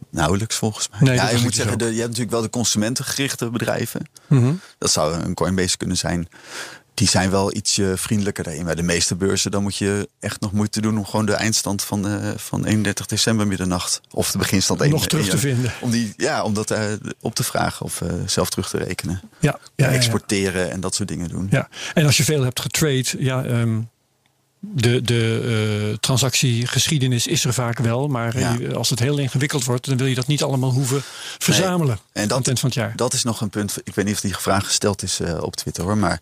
nauwelijks volgens mij. Nee, ja, je moet zeggen, de, je hebt natuurlijk wel de consumentengerichte bedrijven. Mm -hmm. Dat zou een Coinbase kunnen zijn die zijn wel ietsje vriendelijker daarin. Bij de meeste beurzen dan moet je echt nog moeite doen om gewoon de eindstand van, eh, van 31 december middernacht of de beginstand nog terug te vinden. Om die, ja, om dat uh, op te vragen of uh, zelf terug te rekenen. Ja, ja, ja exporteren ja, en dat soort dingen doen. Ja, en als je veel hebt getrade, ja. Um, de, de uh, transactiegeschiedenis is er vaak wel, maar ja. als het heel ingewikkeld wordt, dan wil je dat niet allemaal hoeven verzamelen. Nee. En dat, van het jaar. dat is nog een punt. Ik weet niet of die vraag gesteld is uh, op Twitter hoor, maar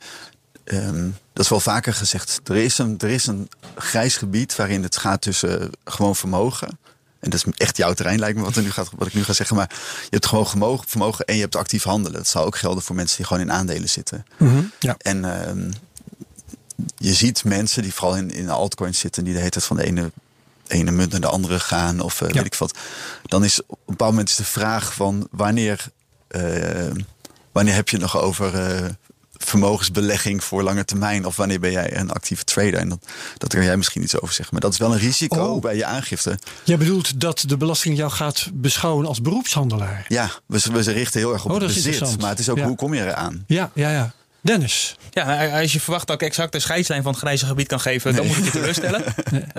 Um, dat is wel vaker gezegd. Er is, een, er is een grijs gebied waarin het gaat tussen gewoon vermogen. En dat is echt jouw terrein, lijkt me wat, er nu gaat, wat ik nu ga zeggen. Maar je hebt gewoon vermogen, vermogen en je hebt actief handelen. Dat zou ook gelden voor mensen die gewoon in aandelen zitten. Mm -hmm, ja. En um, je ziet mensen die vooral in, in altcoins zitten, die de hele tijd van de ene, ene munt naar de andere gaan. Of uh, ja. weet ik wat. Dan is op een bepaald moment is de vraag van wanneer. Uh, wanneer heb je het nog over uh, vermogensbelegging voor lange termijn? Of wanneer ben jij een actieve trader? En dat, dat kan jij misschien iets over zeggen. Maar dat is wel een risico oh. bij je aangifte. Jij bedoelt dat de belasting jou gaat beschouwen als beroepshandelaar? Ja, we, we richten heel erg op oh, bezit. Maar het is ook hoe kom je eraan? Ja, ja, ja. Dennis. Ja, als je verwacht dat ik exact de scheidslijn van het grijze gebied kan geven, dan moet ik je teleurstellen. (laughs) Nee. Uh,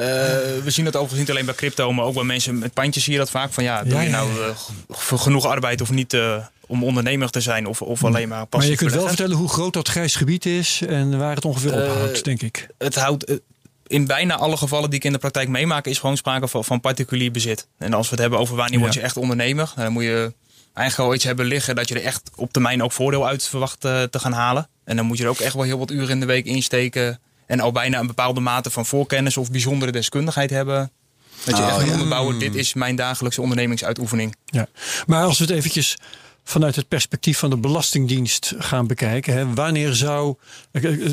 we zien dat overigens niet alleen bij crypto, maar ook bij mensen met pandjes zie je dat vaak. Van ja, doe ja, je nou uh, genoeg arbeid of niet uh, om ondernemer te zijn of, of alleen maar Maar je kunt wel vertellen hoe groot dat grijs gebied is en waar het ongeveer ophoudt, denk ik. Het houdt in bijna alle gevallen die ik in de praktijk meemaak, is gewoon sprake van, van particulier bezit. En als we het hebben over wanneer word je echt ondernemer, dan moet je eigenlijk al iets hebben liggen dat je er echt op termijn ook voordeel uit verwacht te gaan halen. En dan moet je er ook echt wel heel wat uren in de week insteken. En al bijna een bepaalde mate van voorkennis of bijzondere deskundigheid hebben. Dat je oh, echt kan onderbouwen, dit is mijn dagelijkse ondernemingsuitoefening. Ja. Maar als we het eventjes vanuit het perspectief van de Belastingdienst gaan bekijken. Hè, wanneer zou.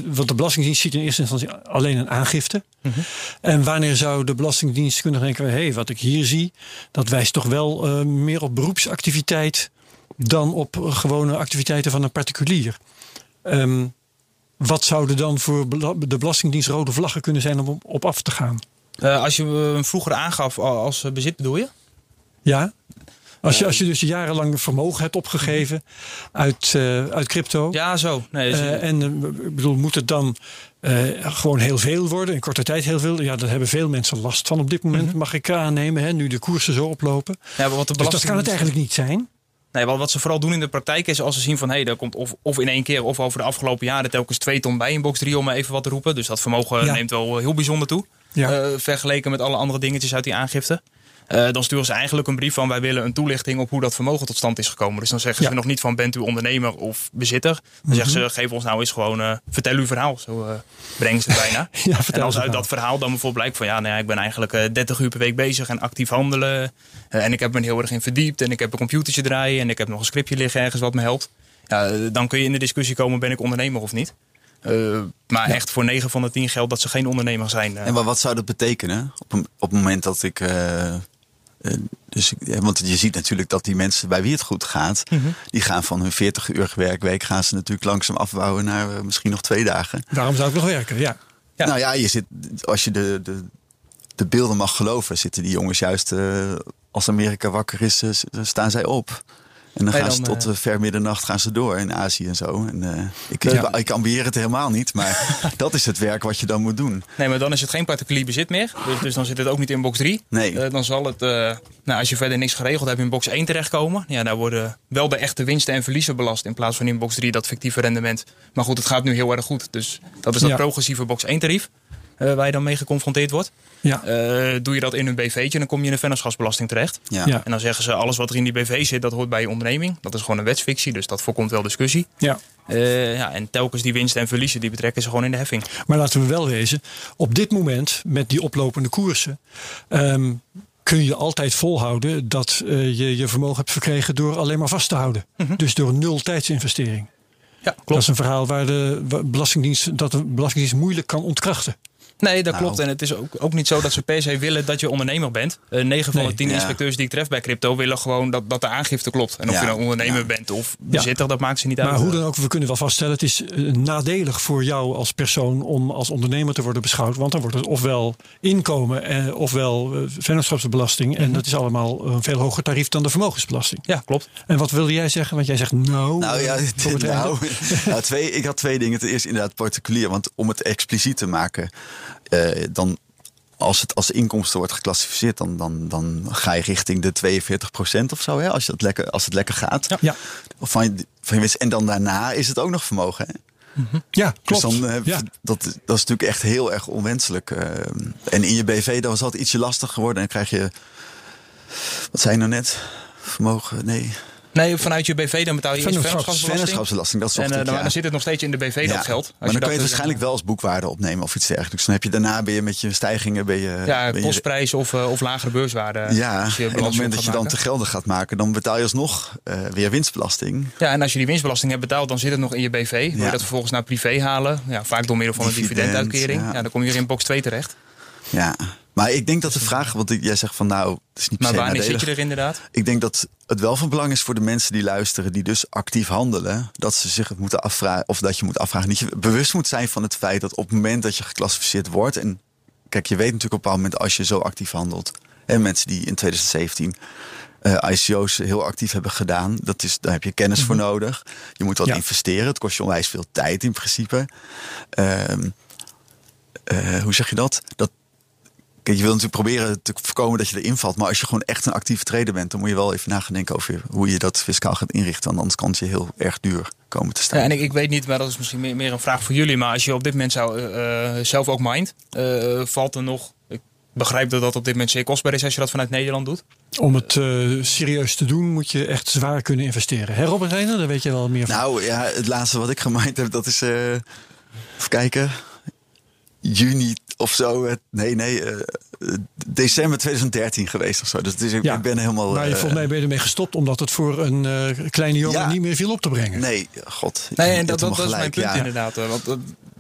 Want de Belastingdienst ziet in eerste instantie alleen een aangifte. Mm -hmm. En wanneer zou de Belastingdienst kunnen denken: hé, hey, wat ik hier zie, dat wijst toch wel uh, meer op beroepsactiviteit dan op gewone activiteiten van een particulier. Um, wat zouden dan voor de Belastingdienst rode vlaggen kunnen zijn om op af te gaan? Uh, als je hem vroeger aangaf als bezit, bedoel je? Ja. Als je, als je dus jarenlang vermogen hebt opgegeven uit, uh, uit crypto. Ja, zo. Nee, uh, en ik bedoel, moet het dan gewoon heel veel worden, in korte tijd heel veel? Ja, daar hebben veel mensen last van op dit moment, mhm. mag ik aannemen, hè, nu de koersen zo oplopen. Ja, wat de belasting... Dus dat kan het eigenlijk niet zijn. Nee, wat, wat ze vooral doen in de praktijk is als ze zien van hé, hey, daar komt of, of in één keer of over de afgelopen jaren telkens twee ton bij in box 3 om even wat te roepen. Dus dat vermogen neemt wel heel bijzonder toe. Ja. Uh, vergeleken met alle andere dingetjes uit die aangifte. Uh, dan sturen ze eigenlijk een brief van wij willen een toelichting op hoe dat vermogen tot stand is gekomen. Dus dan zeggen ze nog niet van bent u ondernemer of bezitter. Dan mm zeggen ze geef ons nou eens gewoon uh, vertel uw verhaal. Zo uh, brengen ze het bijna. (laughs) ja, en als uit dat verhaal dan bijvoorbeeld blijkt van ja, nou ja ik ben eigenlijk 30 uur per week bezig en actief handelen. en ik heb me heel erg in verdiept en ik heb een computertje draaien en ik heb nog een scriptje liggen ergens wat me helpt. Ja, dan kun je in de discussie komen ben ik ondernemer of niet. Uh, maar echt voor 9 van de 10 geldt dat ze geen ondernemer zijn. En wat zou dat betekenen op, een, op het moment dat ik eh, dus, want je ziet natuurlijk dat die mensen bij wie het goed gaat, mhm. die gaan van hun 40 uur werkweek, gaan ze natuurlijk langzaam afbouwen naar eh, misschien nog twee dagen. Daarom zou ik nog werken, ja. ja. Nou ja, je zit, als je de, de, de beelden mag geloven, zitten die jongens juist, uh, als Amerika wakker is, staan zij op. En dan gaan ze tot uh, ver middernacht gaan ze door in Azië en zo. En, uh, ik, ik ambieer het helemaal niet, maar (laughs) dat is het werk wat je dan moet doen. Nee, maar dan is het geen particulier bezit meer. Dus, dus dan zit het ook niet in box 3. Nee. Uh, dan zal het, nou, als je verder niks geregeld hebt, in box 1 terechtkomen. Ja, daar worden wel de echte winsten en verliezen belast. In plaats van in box 3 dat fictieve rendement. Maar goed, het gaat nu heel erg goed. Dus dat is dat progressieve box 1 tarief. Uh, waar je dan mee geconfronteerd wordt. Ja. Uh, doe je dat in een BV'tje, dan kom je in een vennootschapsbelasting terecht. Ja. En dan zeggen ze, alles wat er in die BV zit, dat hoort bij je onderneming. Dat is gewoon een wetsfictie, dus dat voorkomt wel discussie. Ja. Uh, ja, en telkens die winsten en verliezen, die betrekken ze gewoon in de heffing. Maar laten we wel wezen, op dit moment, met die oplopende koersen... Um, kun je altijd volhouden dat je je vermogen hebt verkregen door alleen maar vast te houden. Mhm. Dus door nul tijdsinvestering. Ja, klopt. Dat is een verhaal waar de Belastingdienst, dat de Belastingdienst moeilijk kan ontkrachten. Nee, dat nou. klopt. En het is ook, ook niet zo dat ze per se willen dat je ondernemer bent. Uh, eh, 9 van de 10 inspecteurs die ik tref bij crypto willen gewoon dat, dat de aangifte klopt. En of je nou ondernemer bent of bezitter, dat maakt ze niet uit. Maar hoe dan ook, we kunnen wel vaststellen, het is eh, nadelig voor jou als persoon om als ondernemer te worden beschouwd. Want dan wordt het ofwel inkomen eh, ofwel eh, vennootschapsbelasting. En mhm. dat is allemaal een veel hoger tarief dan de vermogensbelasting. Ja, klopt. En wat wilde jij zeggen? Want jij zegt nou. Nou ja, (laughs) nou, nou, (laughs) twee, ik had twee dingen. Ten eerste inderdaad particulier. Want om het expliciet te maken. Uh, dan als het als inkomsten wordt geclassificeerd, dan, dan, dan ga je richting de 42% of zo. Hè? Als, je het lekker, als het lekker gaat. Ja. Of van, van je, en dan daarna is het ook nog vermogen. Hè? Mhm. Ja, klopt. Dus dan, ja. Dat, dat is natuurlijk echt heel erg onwenselijk. Uh, en in je BV, dan was het ietsje lastig geworden. En dan krijg je, wat zei je nou net? Vermogen, nee. Nee, vanuit je BV dan betaal je eerst vennootschapsbelasting. Dat en uh, dan, zit het nog steeds in de BV dat geld. maar dan kun je het waarschijnlijk wel als boekwaarde opnemen of iets dergelijks. Dan heb je daarna ben je met je stijgingen... Ben je, ja, kostprijs of, uh, of lagere beurswaarde. Ja, en op het moment dat je dan te geldig gaat maken... dan betaal je alsnog uh, weer winstbelasting. Ja, en als je die winstbelasting hebt betaald... dan zit het nog in je BV. Wil je dat vervolgens naar privé halen? Ja, vaak door middel van een dividenduitkering. Ja. dan kom je weer in box 2 terecht. Ja, maar ik denk dat de vraag, want jij zegt van nou, het is niet Maar wanneer zit je er inderdaad? Ik denk dat het wel van belang is voor de mensen die luisteren, die dus actief handelen, dat ze zich het moeten afvragen, of dat je moet afvragen, dat je bewust moet zijn van het feit dat op het moment dat je geclassificeerd wordt, en kijk, je weet natuurlijk op een bepaald moment als je zo actief handelt, en mensen die in 2017 uh, ICO's heel actief hebben gedaan. Dat is, daar heb je kennis voor mhm. nodig. Je moet wat investeren. Het kost je onwijs veel tijd in principe. Uh, uh, hoe zeg je dat? Dat, Kijk, je wil natuurlijk proberen te voorkomen dat je erin valt. Maar als je gewoon echt een actieve trader bent, dan moet je wel even nadenken over hoe je dat fiscaal gaat inrichten. Want anders kan het je heel erg duur komen te staan. Ja, en ik, ik weet niet, maar dat is misschien meer, meer, een vraag voor jullie. Maar als je op dit moment zou, uh, zelf ook mind, uh, valt er nog. Ik begrijp dat dat op dit moment zeer kostbaar is als je dat vanuit Nederland doet. Om het uh, serieus te doen, moet je echt zwaar kunnen investeren. Hè, Robert Reiner? Daar weet je wel meer van. Nou ja, het laatste wat ik (laughs) gemind heb, dat is. even kijken juni of zo. Nee, nee, uh, december 2013 geweest of zo. Dus, dus ik, ja, ik ben helemaal. Maar je, uh, volgens mij ben je ermee gestopt omdat het voor een uh, kleine jongen ja, niet meer viel op te brengen. Nee, god. Nee, en dat, dat, dat is mijn punt inderdaad. Want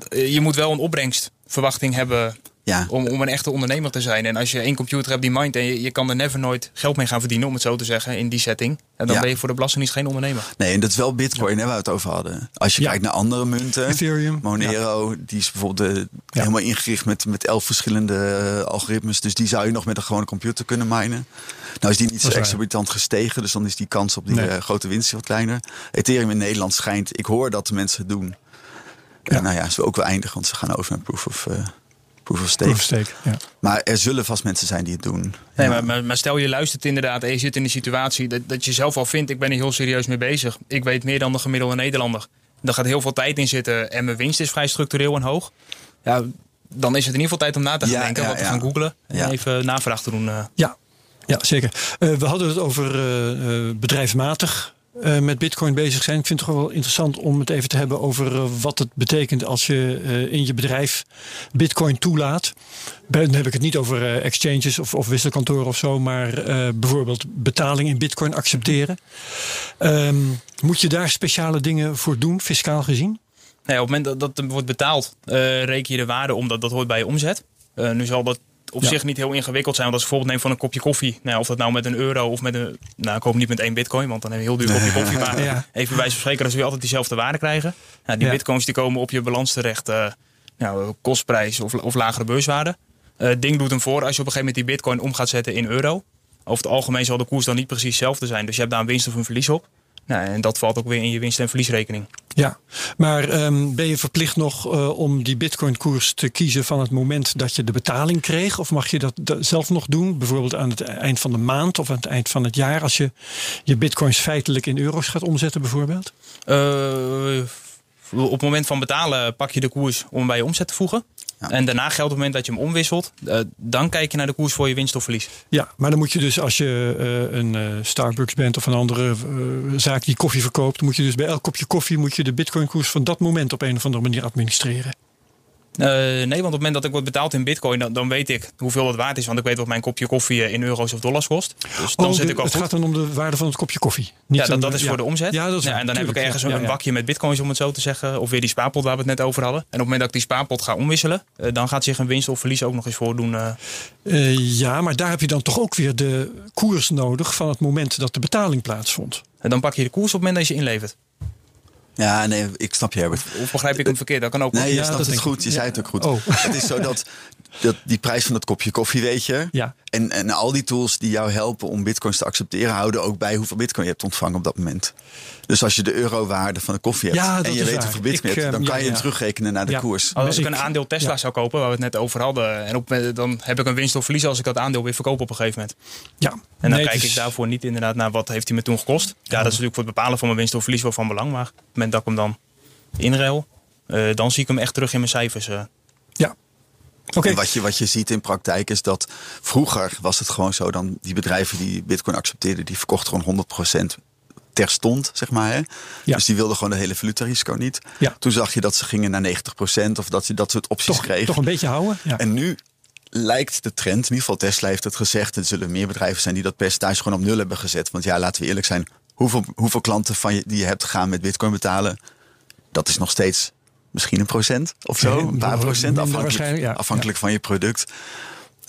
je moet wel een opbrengstverwachting hebben Ja. Om, om een echte ondernemer te zijn. En als je één computer hebt die mind en je, je kan er never nooit geld mee gaan verdienen, om het zo te zeggen, in die setting. En dan ben je voor de belastingdienst geen ondernemer. Nee, en dat is wel Bitcoin, hè, waar we het over hadden. Als je kijkt naar andere munten, Ethereum, Monero, die is bijvoorbeeld uh, helemaal ingericht met, met elf verschillende uh, algoritmes. Dus die zou je nog met een gewone computer kunnen minen. Nou is die niet zo exorbitant gestegen, dus dan is die kans op die nee. uh, grote winst wat kleiner. Ethereum in Nederland schijnt, ik hoor dat de mensen het doen. Ja. nou ja, ze ook wel eindigen, want ze gaan over naar proof of proof of stake. Proof of stake ja. Maar er zullen vast mensen zijn die het doen. Nee, ja. maar, maar, stel je luistert inderdaad en je zit in de situatie dat, dat je zelf al vindt, ik ben er heel serieus mee bezig. Ik weet meer dan de gemiddelde Nederlander. Daar gaat heel veel tijd in zitten en mijn winst is vrij structureel en hoog. Ja, dan is het in ieder geval tijd om na te gaan denken, ja, wat te gaan googlen en even navraag te doen. Uh. Ja, ja, zeker. Uh, we hadden het over uh, bedrijfsmatig uh, met Bitcoin bezig zijn. Ik vind het toch wel interessant om het even te hebben over uh, wat het betekent als je uh, in je bedrijf Bitcoin toelaat. Dan heb ik het niet over exchanges of, of, wisselkantoren of zo, maar bijvoorbeeld betaling in Bitcoin accepteren. Um, moet je daar speciale dingen voor doen, fiscaal gezien? Nee, op het moment dat dat wordt betaald, reken je de waarde om. Dat, dat hoort bij je omzet. nu zal dat op zich niet heel ingewikkeld zijn. Want als je bijvoorbeeld neemt van een kopje koffie. Nou, of dat nou met een euro of met een... Nou, ik hoop niet met één bitcoin, want dan heb je heel duur kopje (laughs) koffie. Maar ja. even bij spreken, dan zul je altijd diezelfde waarde krijgen. Nou, die bitcoins die komen op je balans terecht. Uh, nou, kostprijs of, of lagere beurswaarde. Uh, ding doet hem voor als je op een gegeven moment die bitcoin om gaat zetten in euro. Over het algemeen zal de koers dan niet precies hetzelfde zijn. Dus je hebt daar een winst of een verlies op. Nou, en dat valt ook weer in je winst- en verliesrekening. Ja, maar um, ben je verplicht nog uh, om die bitcoin-koers te kiezen van het moment dat je de betaling kreeg? Of mag je dat zelf nog doen? Bijvoorbeeld aan het eind van de maand of aan het eind van het jaar, als je je bitcoins feitelijk in euro's gaat omzetten, bijvoorbeeld? Uh, op het moment van betalen pak je de koers om bij je omzet te voegen. En daarna geldt op het moment dat je hem omwisselt, uh, dan kijk je naar de koers voor je winst of verlies. Ja, maar dan moet je dus als je uh, een uh, Starbucks bent of een andere zaak die koffie verkoopt, moet je dus bij elk kopje koffie moet je de bitcoin koers van dat moment op een of andere manier administreren. Uh, nee, want op het moment dat ik word betaald in bitcoin, dan, dan, weet ik hoeveel het waard is. Want ik weet wat mijn kopje koffie in euro's of dollars kost. Dus dan oh, zit ik al het goed. gaat dan om de waarde van het kopje koffie. Niet ja, dat, dat is voor de omzet. Ja, dat is ja, en dan heb ik ergens een bakje met bitcoins, om het zo te zeggen. Of weer die spaarpot waar we het net over hadden. En op het moment dat ik die spaarpot ga omwisselen, uh, dan gaat zich een winst of verlies ook nog eens voordoen. Uh. ja, maar daar heb je dan toch ook weer de koers nodig van het moment dat de betaling plaatsvond. En dan pak je de koers op het moment dat je inlevert. Ja, nee, ik snap je, Herbert. Of, begrijp ik hem verkeerd? Dat kan ook. Nee, je ja, snapt het goed. Je zei het ook goed. Oh. Het is zo dat, dat die prijs van dat kopje koffie, weet je. Ja. En, en al die tools die jou helpen om bitcoins te accepteren, houden ook bij hoeveel bitcoin je hebt ontvangen op dat moment. Dus als je de eurowaarde van de koffie hebt ja, en je weet waar. hoeveel bitcoin je hebt, dan kan je hem terugrekenen naar de koers. Als ik een aandeel Tesla zou kopen, waar we het net over hadden, en op, dan heb ik een winst of verlies als ik dat aandeel weer verkoop op een gegeven moment. Ja. En dan nee, kijk is... ik daarvoor niet inderdaad naar wat heeft hij me toen gekost. Ja, dat is natuurlijk voor het bepalen van mijn winst of verlies wel van belang, maar op het moment dat ik hem dan inruil, uh, dan zie ik hem echt terug in mijn cijfers. Uh. Ja. Okay. En wat je, wat je ziet in praktijk is dat vroeger was het gewoon zo dan die bedrijven die bitcoin accepteerden, die verkochten gewoon 100% terstond, zeg maar. Hè? Ja. Dus die wilden gewoon de hele valutarisico niet. Ja. Toen zag je dat ze gingen naar 90% of dat ze dat soort opties toch, kregen. Toch een beetje houden. Ja. En nu lijkt de trend, in ieder geval Tesla heeft het gezegd, er zullen meer bedrijven zijn die dat percentage gewoon op nul hebben gezet. Want ja, laten we eerlijk zijn, hoeveel, hoeveel klanten van je, die je hebt gaan met bitcoin betalen, dat is nog steeds misschien een procent of zo. Een paar procent afhankelijk, ja. afhankelijk van je product.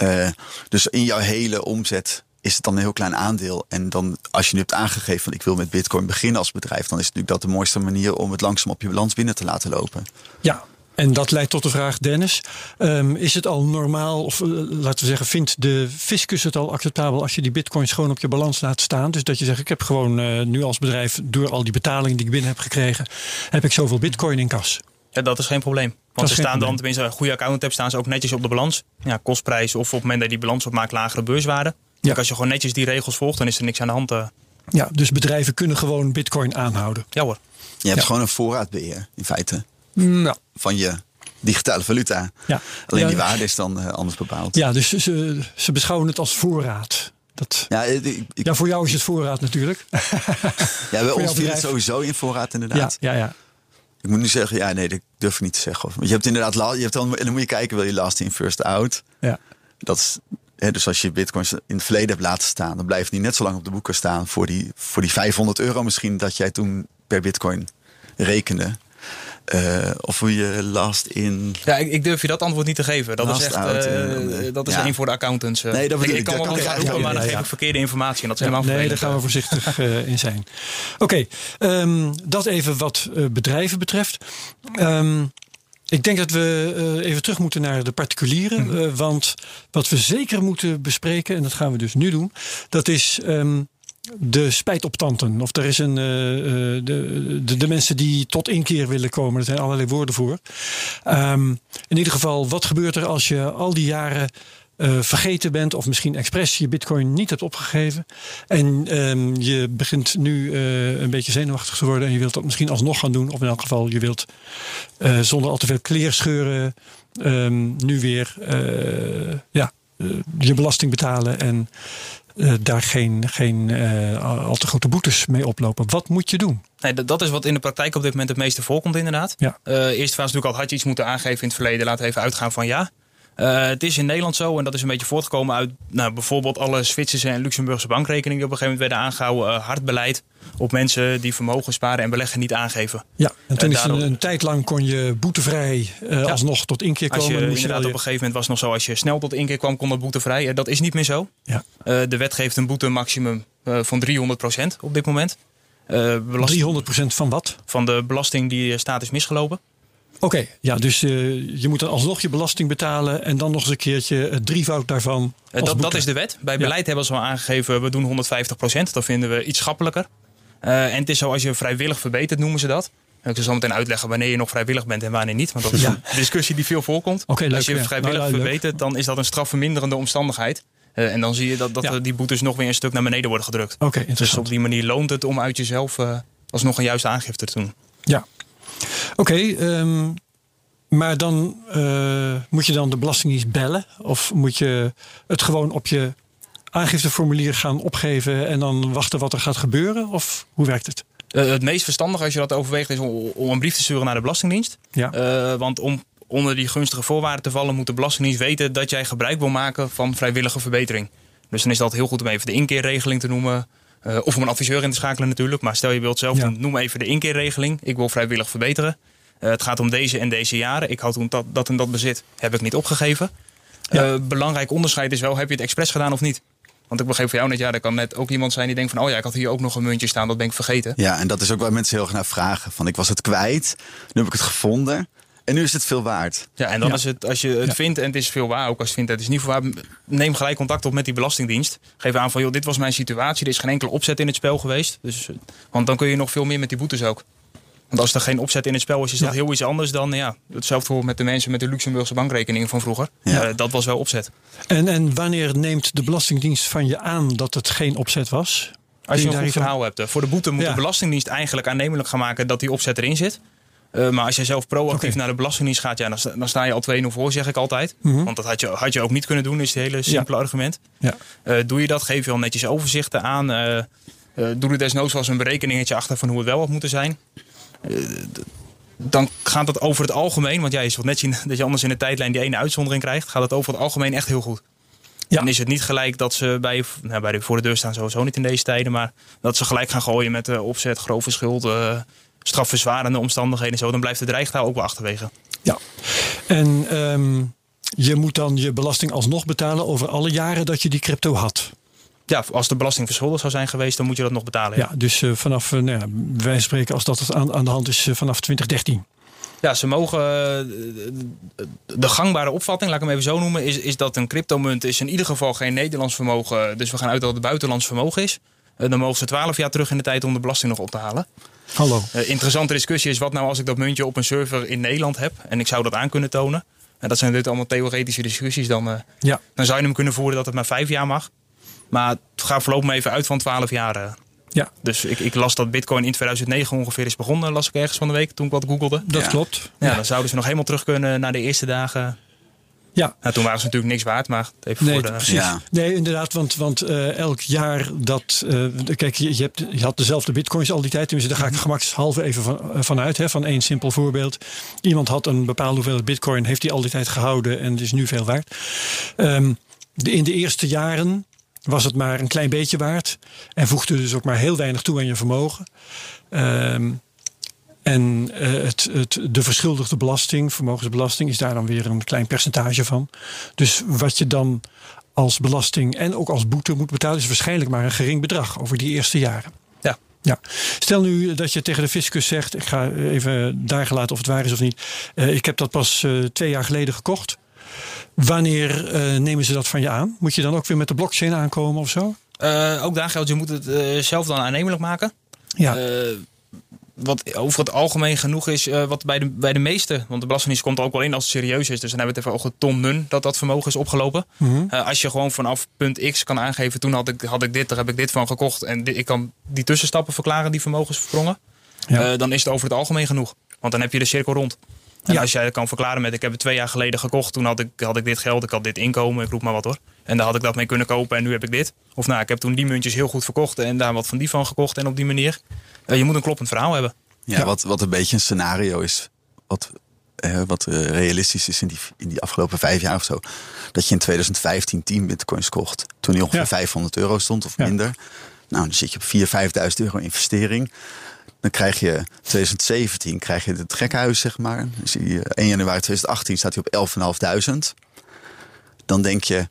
Uh, dus in jouw hele omzet is het dan een heel klein aandeel. En dan als je nu hebt aangegeven van ik wil met bitcoin beginnen als bedrijf, dan is het natuurlijk dat de mooiste manier om het langzaam op je balans binnen te laten lopen. Ja, en dat leidt tot de vraag, Dennis, um, is het al normaal, of uh, laten we zeggen, vindt de fiscus het al acceptabel als je die bitcoins gewoon op je balans laat staan? Dus dat je zegt, ik heb gewoon uh, nu als bedrijf, door al die betalingen die ik binnen heb gekregen, heb ik zoveel bitcoin in kas. Ja, dat is geen probleem. Want ze staan dan, tenminste een goede account hebt, staan ze ook netjes op de balans. Ja, kostprijs of op het moment dat je die balans opmaakt, lagere beurswaarde. Ja. als je gewoon netjes die regels volgt, dan is er niks aan de hand. Uh. Ja, dus bedrijven kunnen gewoon bitcoin aanhouden. Ja hoor. Je hebt ja. gewoon een voorraadbeheer in feite. Nou. Van je digitale valuta. Ja. Alleen ja. die waarde is dan uh, anders bepaald. Ja, dus ze, ze beschouwen het als voorraad. Dat, ja, ik, ik, ja, voor jou is het voorraad natuurlijk. ja, bij (laughs) ons viel het sowieso in voorraad inderdaad. Ja, ja, ja. Ik moet nu zeggen, ja, nee, dat durf ik niet te zeggen. Want je hebt inderdaad, je hebt dan, en dan moet je kijken, wil je last in, first out. Ja. Dat is, hè, dus als je bitcoins in het verleden hebt laten staan, dan blijft die net zo lang op de boeken staan voor die, voor die 500 euro misschien dat jij toen per bitcoin rekende. Uh, of hoe je last in. Ja, ik, ik, durf je dat antwoord niet te geven. Dat is echt. Uh, dat is ja. één voor de accountants. nee, dat ik, ik, kan wel wat gaan roepen, maar dan geef ik verkeerde informatie. En dat is helemaal Nee, daar gaan we voorzichtig (laughs) in zijn. Oké, okay, um, dat even wat bedrijven betreft. Um, ik denk dat we uh, even terug moeten naar de particulieren. Mm -hmm. uh, want wat we zeker moeten bespreken, en dat gaan we dus nu doen, dat is um, de spijtoptanten. Of er is een. Uh, de, de, de, mensen die tot inkeer willen komen. Er zijn allerlei woorden voor. Um, in ieder geval, wat gebeurt er als je al die jaren uh, vergeten bent of misschien expres je bitcoin niet hebt opgegeven. En um, je begint nu een beetje zenuwachtig te worden en je wilt dat misschien alsnog gaan doen. Of in elk geval je wilt zonder al te veel kleerscheuren um, nu weer ja, je belasting betalen en daar geen, geen al te grote boetes mee oplopen. Wat moet je doen? Nee, dat is wat in de praktijk op dit moment het meeste voorkomt inderdaad. Ja. eerst fase natuurlijk al had je iets moeten aangeven in het verleden. Laten we even uitgaan van ja. Uh, het is in Nederland zo, en dat is een beetje voortgekomen uit nou, bijvoorbeeld alle Zwitserse en Luxemburgse bankrekeningen die op een gegeven moment werden aangehouden. Uh, hard beleid op mensen die vermogen sparen en beleggen niet aangeven. Ja, en toen uh, is een, een, tijd lang kon je boetevrij ja. alsnog tot inkeer komen. Als je, inderdaad, je... op een gegeven moment was het nog zo, als je snel tot inkeer kwam, kon dat boetevrij. dat is niet meer zo. Ja. de wet geeft een boete maximum van 300% op dit moment. Belasting, 300% van wat? Van de belasting die staat is misgelopen. Oké, okay, ja, dus uh, je moet dan alsnog je belasting betalen en dan nog eens een keertje het drievoud daarvan. Uh, dat, dat, is de wet. Bij beleid ja. hebben ze al aangegeven, we doen 150 procent. Dat vinden we iets schappelijker. Uh, en het is zo als je vrijwillig verbetert, noemen ze dat. Ik zal zo meteen uitleggen wanneer je nog vrijwillig bent en wanneer niet. Want dat is ja. een discussie die veel voorkomt. Okay, leuk, als je vrijwillig ja. verbetert, dan is dat een strafverminderende omstandigheid. Uh, en dan zie je dat, dat ja. die boetes nog weer een stuk naar beneden worden gedrukt. Okay, dus op die manier loont het om uit jezelf uh, alsnog een juiste aangifte te doen. Ja. Oké, okay, um, maar dan uh, moet je dan de Belastingdienst bellen? Of moet je het gewoon op je aangifteformulier gaan opgeven en dan wachten wat er gaat gebeuren? Of hoe werkt het? Uh, het meest verstandig als je dat overweegt is om, om, een brief te sturen naar de Belastingdienst. Ja. Uh, want om onder die gunstige voorwaarden te vallen moet de Belastingdienst weten dat jij gebruik wil maken van vrijwillige verbetering. Dus dan is dat heel goed om even de inkeerregeling te noemen. Uh, of om een adviseur in te schakelen natuurlijk. Maar stel je wilt zelf, ja. noem even de inkeerregeling. Ik wil vrijwillig verbeteren. Uh, het gaat om deze en deze jaren. Ik had toen dat, dat en dat bezit, heb ik niet opgegeven. Ja. Uh, belangrijk onderscheid is wel, heb je het expres gedaan of niet? Want ik begreep van jou net, ja, er kan net ook iemand zijn die denkt van... oh ja, ik had hier ook nog een muntje staan, dat ben ik vergeten. Ja, en dat is ook waar mensen heel erg naar vragen. Van ik was het kwijt, nu heb ik het gevonden... En nu is het veel waard. Ja, en dan ja. is het, als je het ja. vindt en het is veel waar, ook als je vindt het is niet veel waar, neem gelijk contact op met die belastingdienst. Geef aan van, joh, dit was mijn situatie, er is geen enkele opzet in het spel geweest. Dus, want dan kun je nog veel meer met die boetes ook. Want als er geen opzet in het spel is, is dat ja. heel iets anders dan ja, hetzelfde voor met de mensen met de Luxemburgse bankrekeningen van vroeger. Ja. Uh, dat was wel opzet. En, en wanneer neemt de Belastingdienst van je aan dat het geen opzet was? Als je een goed verhaal hebt. Voor de boete moet ja. de Belastingdienst eigenlijk aannemelijk gaan maken dat die opzet erin zit. Uh, maar als je zelf proactief okay. naar de Belastingdienst gaat, ja, dan, sta, dan sta je al 2-0 voor, zeg ik altijd. Mm -hmm. Want dat had je, had je ook niet kunnen doen, is het hele simpele argument. Ja. Uh, doe je dat, geef je al netjes overzichten aan. doe er desnoods wel eens een berekeningetje achter van hoe het wel had moeten zijn. Dan gaat het over het algemeen, want jij ja, zult net zien (laughs) dat je anders in de tijdlijn die ene uitzondering krijgt, gaat het over het algemeen echt heel goed. Ja. Dan is het niet gelijk dat ze bij, nou, bij de voor de deur staan sowieso niet in deze tijden, maar dat ze gelijk gaan gooien met uh, opzet, grove schuld, uh, strafverzwarende omstandigheden. Zo, dan blijft de dreigtaal ook wel achterwege. Ja, en um, je moet dan je belasting alsnog betalen over alle jaren dat je die crypto had. Ja, als de belasting verschuldigd zou zijn geweest, dan moet je dat nog betalen. Ja, ja dus uh, vanaf, uh, nou ja, wij spreken als dat aan, aan de hand is uh, vanaf 2013. Ja, ze mogen. De gangbare opvatting, laat ik hem even zo noemen, is, is dat een cryptomunt is in ieder geval geen Nederlands vermogen. Dus we gaan uit dat het buitenlands vermogen is. Dan mogen ze 12 jaar terug in de tijd om de belasting nog op te halen. Hallo. interessante discussie is wat nou als ik dat muntje op een server in Nederland heb en ik zou dat aan kunnen tonen. En dat zijn dit allemaal theoretische discussies. Dan, ja. dan zou je hem kunnen voeren dat het maar vijf jaar mag. Maar het gaat voorlopig even uit van 12 jaar. Ja. Dus ik, ik, las dat Bitcoin in 2009 ongeveer is begonnen, las ik ergens van de week toen ik wat googelde. Dat ja. klopt. Ja, ja, dan zouden ze nog helemaal terug kunnen naar de eerste dagen. Ja. Nou, toen waren ze natuurlijk niks waard, maar even nee, voor de... Precies. Ja. Nee, inderdaad, want, want uh, elk jaar dat... Uh, kijk, je, je, hebt, je had dezelfde bitcoins al die tijd. Dus daar ga ik gemakshalve even van, uh, vanuit. Hè, van één simpel voorbeeld. Iemand had een bepaalde hoeveelheid bitcoin, heeft die al die tijd gehouden en is nu veel waard. Um, de, in de eerste jaren was het maar een klein beetje waard. En voegde dus ook maar heel weinig toe aan je vermogen. Um, En het, het, de verschuldigde belasting, vermogensbelasting, is daar dan weer een klein percentage van. Dus wat je dan als belasting en ook als boete moet betalen, is waarschijnlijk maar een gering bedrag over die eerste jaren. Ja. Ja. Stel nu dat je tegen de fiscus zegt: ik ga even daar gelaten of het waar is of niet. ik heb dat pas twee jaar geleden gekocht. Wanneer nemen ze dat van je aan? Moet je dan ook weer met de blockchain aankomen of zo? Ook daar geldt, je moet het zelf dan aannemelijk maken. Ja. Wat over het algemeen genoeg is, wat bij de, bij de meeste, want de Belastingdienst komt er ook wel in als het serieus is. Dus dan hebben we het even over tonnen dat dat vermogen is opgelopen. Mm -hmm. als je gewoon vanaf punt X kan aangeven, toen had ik, had ik dit, daar heb ik dit van gekocht. En dit, ik kan die tussenstappen verklaren die vermogensversprongen. Ja. dan is het over het algemeen genoeg. Want dan heb je de cirkel rond. En ja. als jij kan verklaren met ik heb het twee jaar geleden gekocht, toen had ik, had ik dit geld, ik had dit inkomen, ik roep maar wat hoor. En daar had ik dat mee kunnen kopen en nu heb ik dit. Of nou, ik heb toen die muntjes heel goed verkocht en daar wat van die van gekocht en op die manier. Uh, je moet een kloppend verhaal hebben. Ja, ja, Wat, wat een beetje een scenario is, wat, uh, wat uh, realistisch is in die, in die afgelopen vijf jaar of zo. Dat je in 2015 10 bitcoins kocht, toen die ongeveer ja. 500 euro stond of minder. Nou, dan zit je op 4.000, 5.000 euro investering. Dan krijg je 2017 krijg je het gekhuis, zeg maar. Dus die, 1 januari 2018 staat hij op 11.500. Dan denk je,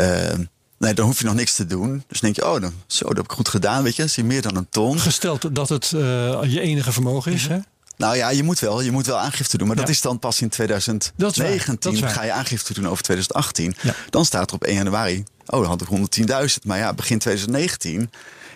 uh, nee, dan hoef je nog niks te doen. Dus denk je, oh, dan, zo, dat heb ik goed gedaan, weet je. Zie meer dan een ton. Gesteld dat het uh, je enige vermogen is, hè? Nou ja, je moet wel, je moet wel aangifte doen. Maar ja. dat is dan pas in 2019. Ga je aangifte doen over 2018. Ja. Dan staat er op 1 januari, oh, dan had ik 110.000. Maar ja, begin 2019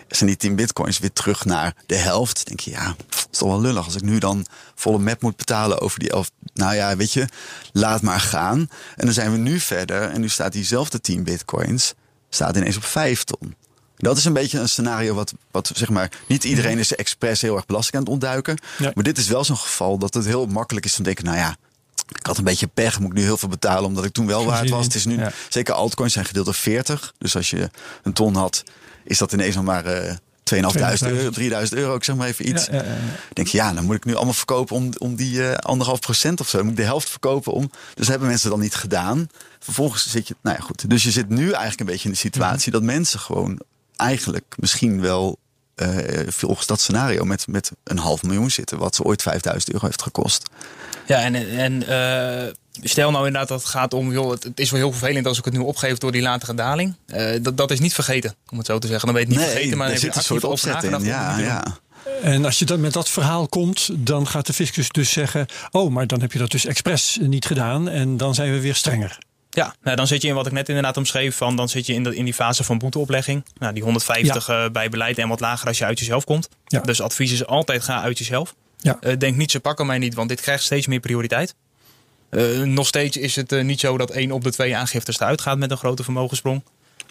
zijn die 10 bitcoins weer terug naar de helft. Dan denk je, ja, dat is toch wel lullig. Als ik nu dan volle map moet betalen over die 11. Nou ja, weet je, laat maar gaan. En dan zijn we nu verder. En nu staat diezelfde 10 bitcoins staat ineens op 5 ton. Dat is een beetje een scenario wat, wat zeg maar, niet iedereen is expres heel erg belasting aan het ontduiken. Ja. Maar dit is wel zo'n geval dat het heel makkelijk is om te denken, nou ja, ik had een beetje pech, moet ik nu heel veel betalen omdat ik toen wel waard was. Het is nu, Ja. zeker altcoins zijn gedeeld door 40. Dus als je een ton had, is dat ineens nog maar eh 2.500 euro, 3000 euro, ik zeg maar even iets. Ja, ja, ja. denk je, ja, dan moet ik nu allemaal verkopen om, om die eh, anderhalf procent of zo. Dan moet ik de helft verkopen om. Dus dat hebben mensen dan niet gedaan. Vervolgens zit je, nou ja, goed. Dus je zit nu eigenlijk een beetje in de situatie dat mensen gewoon eigenlijk misschien wel eh, volgens dat scenario met, met een half miljoen zitten, wat ze ooit 5000 euro heeft gekost. Ja, en, en eh, stel nou inderdaad dat het gaat om, joh, het, het is wel heel vervelend als ik het nu opgeef door die latere daling. Eh, dat, dat is niet vergeten, om het zo te zeggen. Dan ben je het niet vergeten, maar er dan heb zit je een soort opzet in. Ja, ja. En als je dan met dat verhaal komt, dan gaat de fiscus dus zeggen: Oh, maar dan heb je dat dus expres niet gedaan. En dan zijn we weer strenger. Ja, nou, dan zit je in wat ik net inderdaad omschreef. Van, dan zit je in, de, in die fase van boeteoplegging. Nou, die 150 eh, bij beleid en wat lager als je uit jezelf komt. Ja. Dus advies is altijd ga uit jezelf. Ja. Eh, denk niet, ze pakken mij niet, want dit krijgt steeds meer prioriteit. Eh, nog steeds is het eh, niet zo dat één op de twee aangiftes eruit gaat met een grote vermogenssprong.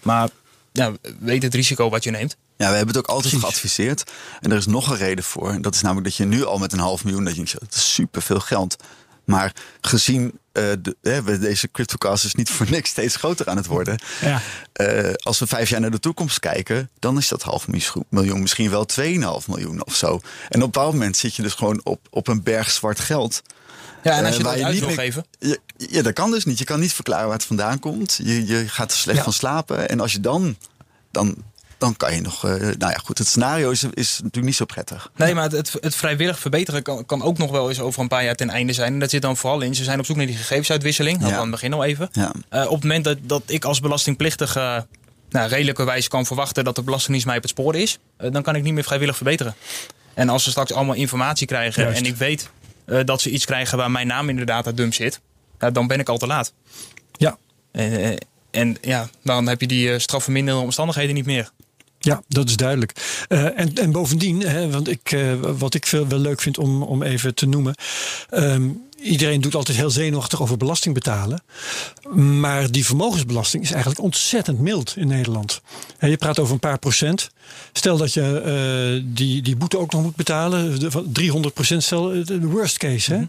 Maar ja, weet het risico wat je neemt. Ja, we hebben het ook altijd geadviseerd. En er is nog een reden voor. En dat is namelijk dat je nu al met een half miljoen, dat je dat is superveel geld. Maar gezien eh, de, hè, we- deze cryptocast is niet voor niks steeds groter aan het worden. Ja. Eh, als we vijf jaar naar de toekomst kijken, dan is dat half miljoen- miljoen misschien wel 2,5 miljoen of zo. En op een bepaald moment zit je dus gewoon op, op een berg zwart geld. Ja, en als Eh, je dat uit niet wil meer- geven. Je, ja, dat kan dus niet. Je kan niet verklaren waar het vandaan komt. Je, je gaat er slecht Ja. van slapen. En als je dan, dan, dan kan je nog. eh, nou ja, goed. Het scenario is, is natuurlijk niet zo prettig. Nee, maar het, het, het vrijwillig verbeteren kan, kan ook nog wel eens over een paar jaar ten einde zijn. En dat zit dan vooral in, ze zijn op zoek naar die gegevensuitwisseling. Dat Ja. we aan het begin al even. Ja. Eh, op het moment dat, dat ik als belastingplichtige nou, redelijkerwijs kan verwachten dat de Belastingdienst mij op het spoor is, dan kan ik niet meer vrijwillig verbeteren. En als ze straks allemaal informatie krijgen Juist. en ik weet dat ze iets krijgen waar mijn naam in de datadump zit, dan ben ik al te laat. Ja. Eh, en ja, dan heb je die eh, strafverminderende omstandigheden niet meer. Ja, dat is duidelijk. Eh, en, en bovendien, hè, want ik, eh, wat ik veel wel leuk vind om, om even te noemen. ehm, iedereen doet altijd heel zenuwachtig over belasting betalen. Maar die vermogensbelasting is eigenlijk ontzettend mild in Nederland. Je praat over een paar procent. Stel dat je eh, die, die boete ook nog moet betalen. de- van 300 procent, stel eh, de worst case. Hè?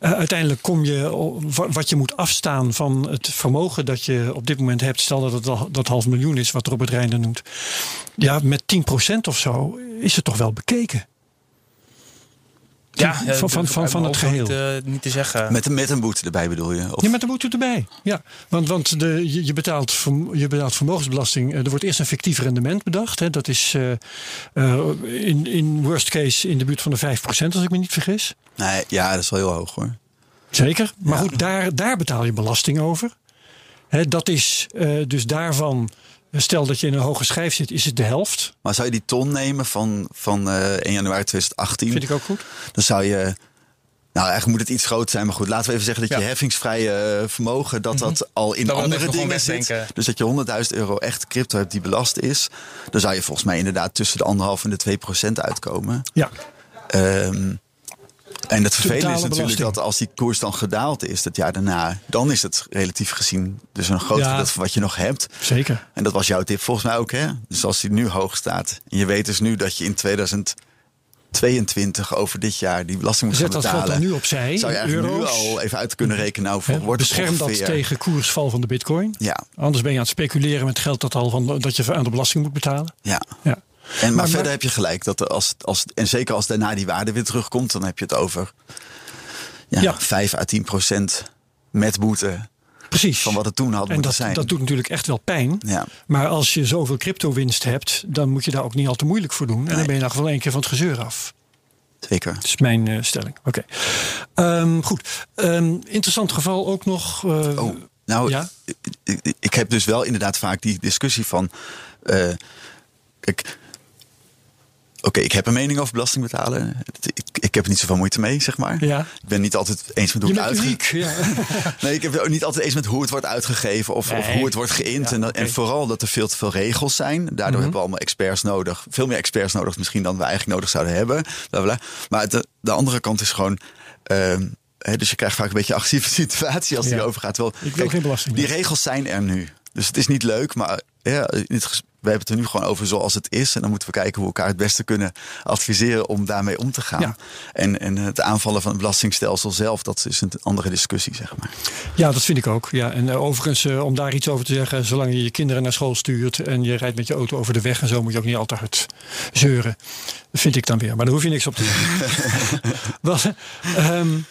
Eh, uiteindelijk kom je wat je moet afstaan van het vermogen dat je op dit moment hebt. Stel dat het al- dat half miljoen is, wat Robert Reijnen noemt. Ja, met 10% of zo is het toch wel bekeken. Ja, van, van, van, van, van het geheel. Niet, uh, niet, te zeggen. Met, met een boete erbij bedoel je? Of? Ja, met een boete erbij. Ja, want, want de, je, je, betaalt, je betaalt vermogensbelasting. Er wordt eerst een fictief rendement bedacht. Hè. Dat is uh, uh, in, in worst case in de buurt van de 5%, als ik me niet vergis. Nee, ja, dat is wel heel hoog hoor. Zeker. Maar ja. goed, daar, daar betaal je belasting over. Hè, dat is dus daarvan Stel dat je in een hoge schijf zit, is het de helft. Maar zou je die ton nemen van, van uh, 1 januari 2018? Vind ik ook goed. Dan zou je. Nou, eigenlijk moet het iets groter zijn. Maar goed, laten we even zeggen dat ja. je heffingsvrije vermogen... dat dat mm -hmm. al in dat andere dingen zit. Dus dat je 100.000 euro echt crypto hebt die belast is. Dan zou je volgens mij inderdaad tussen de anderhalf en de 2 procent uitkomen. Ja. Um, en het vervelende is natuurlijk dat als die koers dan gedaald is het jaar daarna, dan is het relatief gezien dus een groot ja, wat je nog hebt. Zeker. En dat was jouw tip volgens mij ook, hè? Dus als die nu hoog staat en je weet dus nu dat je in 2022 over dit jaar die belasting moet Zet gaan betalen. Zet dat dan nu opzij. Zou je eigenlijk euro's. nu al even uit kunnen rekenen nou, voor wordt Bescherm dat tegen koersval van de bitcoin. Ja. Anders ben je aan het speculeren met geld dat, al van, dat je aan de belasting moet betalen. Ja. ja. En, maar, maar verder heb je gelijk. Dat als, als, en zeker als daarna die waarde weer terugkomt, dan heb je het over ja, ja. 5 à 10 procent met boete. Precies. Van wat het toen had en moeten dat, zijn. dat doet natuurlijk echt wel pijn. Ja. Maar als je zoveel crypto-winst hebt, dan moet je daar ook niet al te moeilijk voor doen. En dan ben je ieder geval één keer van het gezeur af. Zeker. Dat is mijn uh, stelling. Oké. Okay. Um, goed. Um, interessant geval ook nog. Uh, oh, nou, ja? ik, ik, heb dus wel inderdaad vaak die discussie van. Uh, kijk, Oké, okay, ik heb een mening over belasting betalen. Ik, ik heb er niet zoveel moeite mee, zeg maar. Ja. Ik ben niet altijd eens met hoe je het uitgegeven ja. (laughs) Nee, ik heb het ook niet altijd eens met hoe het wordt uitgegeven of, nee. of hoe het wordt geïnt. Ja, en, okay. en, vooral dat er veel te veel regels zijn. Daardoor mm -hmm. hebben we allemaal experts nodig. Veel meer experts nodig misschien dan we eigenlijk nodig zouden hebben. Blablabla. Maar de, de andere kant is gewoon. He, dus je krijgt vaak een beetje een agressieve (laughs) situatie als die overgaat. Terwijl, ik wil geen belasting. Die regels zijn er nu. Dus het is niet leuk, maar ja, we hebben het er nu gewoon over zoals het is. En dan moeten we kijken hoe we elkaar het beste kunnen adviseren om daarmee om te gaan. Ja. En, en het aanvallen van het belastingstelsel zelf, dat is een andere discussie, zeg maar. Ja, dat vind ik ook. Ja. En uh, overigens, uh, om daar iets over te zeggen, zolang je je kinderen naar school stuurt en je rijdt met je auto over de weg en zo, moet je ook niet al te hard zeuren. Dat vind ik dan weer. Maar daar hoef je niks op te doen. (laughs) (laughs) Wat, um,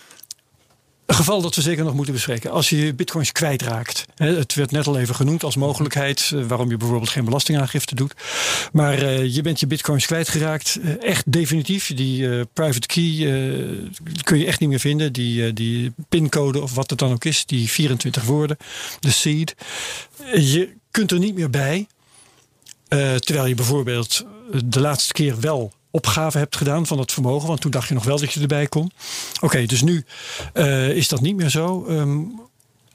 een geval dat we zeker nog moeten bespreken. Als je bitcoins kwijtraakt. Het werd net al even genoemd als mogelijkheid. Uh, waarom je bijvoorbeeld geen belastingaangifte doet. Maar uh, je bent je bitcoins kwijtgeraakt. Uh, echt definitief. Die private key kun je echt niet meer vinden. Die, die pincode of wat het dan ook is. Die 24 woorden. De seed. je kunt er niet meer bij. terwijl je bijvoorbeeld de laatste keer wel opgave hebt gedaan van het vermogen. Want toen dacht je nog wel dat je erbij kon. Oké, okay, dus nu uh, is dat niet meer zo. Um,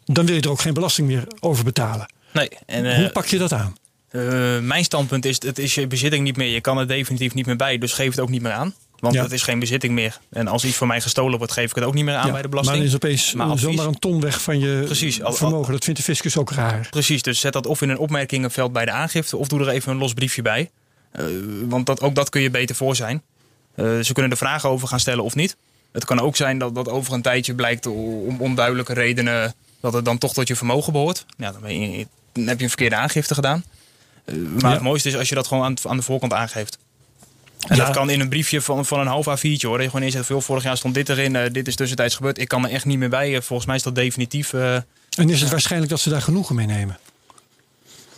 dan wil je er ook geen belasting meer over betalen. Nee. En, uh, Hoe pak je dat aan? Uh, mijn standpunt is, het is je bezitting niet meer. Je kan er definitief niet meer bij. Dus geef het ook niet meer aan. Want ja. het is geen bezitting meer. En als iets van mij gestolen wordt, geef ik het ook niet meer aan ja, bij de belasting. Maar dan is opeens maar zomaar een ton weg van je Precies, al, vermogen. Dat vindt de fiscus ook raar. Precies, dus zet dat of in een opmerkingenveld bij de aangifte... of doe er even een los briefje bij. Uh, want dat, ook dat kun je beter voor zijn. Uh, ze kunnen er vragen over gaan stellen of niet. Het kan ook zijn dat, dat over een tijdje blijkt om onduidelijke redenen dat het dan toch tot je vermogen behoort. Ja, dan, je, dan heb je een verkeerde aangifte gedaan. Uh, maar ja. het mooiste is als je dat gewoon aan, aan de voorkant aangeeft. En ja. dat kan in een briefje van, van een half A4'tje hoor. Dat je gewoon neerzet, veel vorig jaar stond dit erin, uh, dit is tussentijds gebeurd. Ik kan er echt niet meer bij. volgens mij is dat definitief. en is het waarschijnlijk dat ze daar genoegen mee nemen?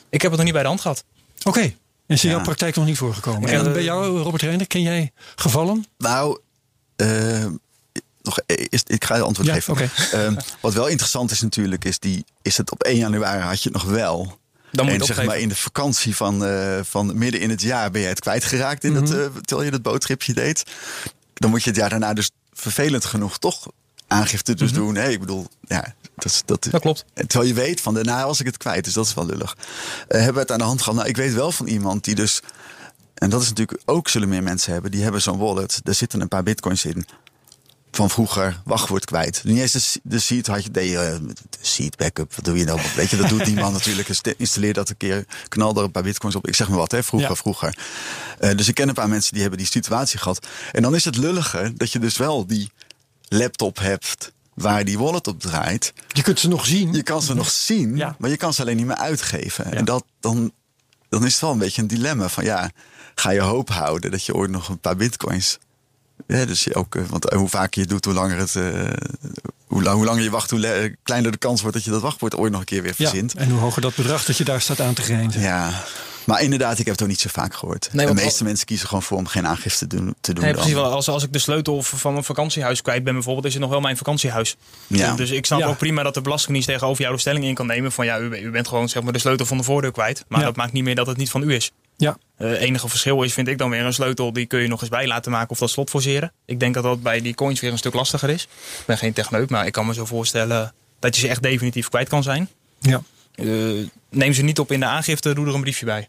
Ik heb het nog niet bij de hand gehad. Oké. Okay. Is in ja. jouw praktijk nog niet voorgekomen? En bij jou, Robert Reiner, ken jij gevallen? Nou, uh, nog, is, ik ga je antwoord ja, geven. Okay. (laughs) Uh, wat wel interessant is natuurlijk, is, die, is het op 1 januari had je het nog wel. Dan moet en zeg maar in de vakantie van, uh, van midden in het jaar ben je het kwijtgeraakt in mm -hmm. dat, uh, terwijl je dat boottripje deed. Dan moet je het jaar daarna dus vervelend genoeg toch aangifte dus mm -hmm. doen. Nee, ik bedoel, ja, dat, dat, dat klopt. Terwijl je weet van daarna was ik het kwijt, dus dat is wel lullig. Uh, hebben we het aan de hand gehad? Nou, ik weet wel van iemand die dus, en dat is natuurlijk ook zullen meer mensen hebben, die hebben zo'n wallet. Daar zitten een paar bitcoins in. Van vroeger, wachtwoord kwijt. Niet eens de, de seed had je, de, uh, de seed backup, wat doe je nou? Weet je, dat doet die man (laughs) natuurlijk. Installeer dat een keer, knal er een paar bitcoins op. Ik zeg maar wat, hè, vroeger, ja. vroeger. Uh, dus ik ken een paar mensen die hebben die situatie gehad. En dan is het lullige dat je dus wel die laptop hebt waar die wallet op draait. Je kunt ze nog zien. Je kan ze nog zien, ja. maar je kan ze alleen niet meer uitgeven. Ja. En dat, dan, dan is het wel een beetje een dilemma van ja, ga je hoop houden dat je ooit nog een paar bitcoins Ja, dus ook, want hoe vaker je doet, hoe langer het. hoe, lang, hoe langer je wacht, hoe kleiner de kans wordt dat je dat wachtwoord ooit nog een keer weer verzint. Ja, en hoe hoger dat bedrag dat je daar staat aan te grijnzen. Ja, maar inderdaad, ik heb het ook niet zo vaak gehoord. de meeste mensen kiezen gewoon voor om geen aangifte te doen. Te doen nee, precies wel. Als, als ik de sleutel van mijn vakantiehuis kwijt ben bijvoorbeeld, is het nog wel mijn vakantiehuis. Ja. Dus ik snap ook prima dat de Belastingdienst tegenover jou de stelling in kan nemen van ja, u, u bent gewoon zeg maar de sleutel van de voordeur kwijt. Maar dat maakt niet meer dat het niet van u is. Ja. Uh, enige verschil is, vind ik dan weer een sleutel, die kun je nog eens bij laten maken of dat slot forceren. Ik denk dat dat bij die coins weer een stuk lastiger is. Ik ben geen techneut, maar ik kan me zo voorstellen dat je ze echt definitief kwijt kan zijn. Ja. Uh, neem ze niet op in de aangifte, doe er een briefje bij.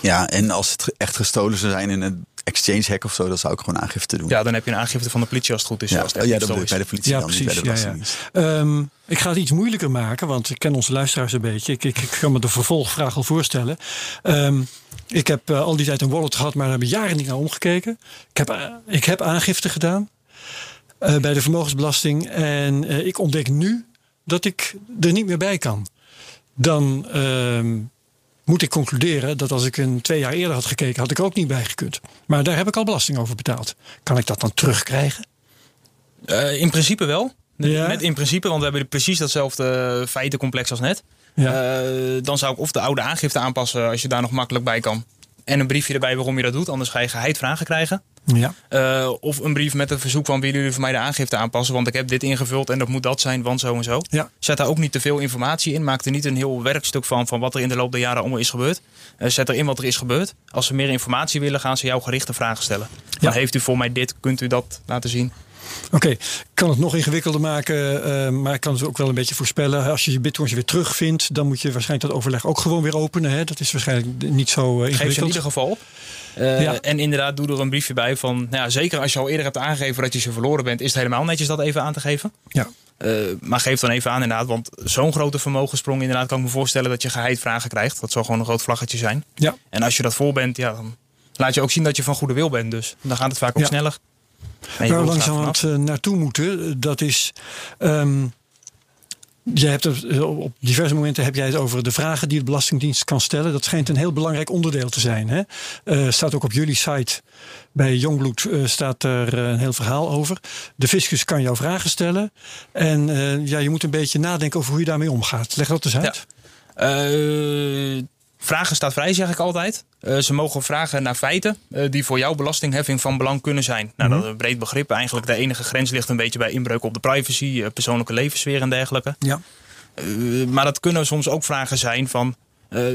Ja, en als het echt gestolen zou zijn in een exchange hack of zo, dan zou ik gewoon aangifte doen. Ja, dan heb je een aangifte van de politie als het goed is. Ja, het ja dat bedoel ik bij de politie ja, dan, precies, niet bij de ja, ja. ik ga het iets moeilijker maken, want ik ken onze luisteraars een beetje. Ik, ik, ik kan me de vervolgvraag al voorstellen. Um, ik heb uh, al die tijd een wallet gehad, maar daar heb ik jaren niet naar omgekeken. Ik heb, uh, ik heb aangifte gedaan uh, bij de vermogensbelasting. En ik ontdek nu dat ik er niet meer bij kan. Dan moet ik concluderen dat als ik een twee jaar eerder had gekeken, had ik er ook niet bij gekund. Maar daar heb ik al belasting over betaald. Kan ik dat dan terugkrijgen? Uh, in principe wel. Ja. Net in principe, want we hebben precies datzelfde feitencomplex als net. Ja. Uh, dan zou ik of de oude aangifte aanpassen als je daar nog makkelijk bij kan. En een briefje erbij waarom je dat doet, anders ga je geheid vragen krijgen. Ja. Uh, of een brief met een verzoek van willen jullie voor mij de aangifte aanpassen, want ik heb dit ingevuld en dat moet dat zijn, want zo en zo. Ja. Zet daar ook niet te veel informatie in, maak er niet een heel werkstuk van van wat er in de loop der jaren allemaal is gebeurd. Uh, zet erin wat er is gebeurd. Als ze meer informatie willen, gaan ze jou gerichte vragen stellen. Ja. heeft u voor mij dit, kunt u dat laten zien? Oké, ik kan het nog ingewikkelder maken, uh, maar ik kan het ook wel een beetje voorspellen. Als je je bitcoins weer terugvindt, dan moet je waarschijnlijk dat overleg ook gewoon weer openen. Hè? Dat is waarschijnlijk niet zo uh, ingewikkeld. Geef ze in ieder geval op. Uh, ja. En inderdaad, doe er een briefje bij van, nou ja, zeker als je al eerder hebt aangegeven dat je ze verloren bent, is het helemaal netjes dat even aan te geven. Ja. maar geef dan even aan inderdaad, want zo'n grote vermogenssprong inderdaad kan ik me voorstellen dat je geheid vragen krijgt. Dat zal gewoon een groot vlaggetje zijn. Ja. En als je dat vol bent, ja, dan laat je ook zien dat je van goede wil bent. Dus dan gaat het vaak ook sneller. Waar we langzamerhand uh, naartoe moeten, dat is. Um, jij hebt het, eh, op diverse momenten heb jij het over de vragen die de Belastingdienst kan stellen. Dat schijnt een heel belangrijk onderdeel te zijn. Hè? Uh, staat ook op jullie site bij Jongbloed uh, staat er een heel verhaal over. De fiscus kan jou vragen stellen. En ja, je moet een beetje nadenken over hoe je daarmee omgaat. Leg dat eens uit. Ja. Vragen staat vrij, zeg ik altijd. Uh, ze mogen vragen naar feiten uh, die voor jouw belastingheffing van belang kunnen zijn. Nou, dat is een breed begrip. Eigenlijk de enige grens ligt een beetje bij inbreuk op de privacy, uh, persoonlijke levenssfeer en dergelijke. Ja. maar dat kunnen soms ook vragen zijn van,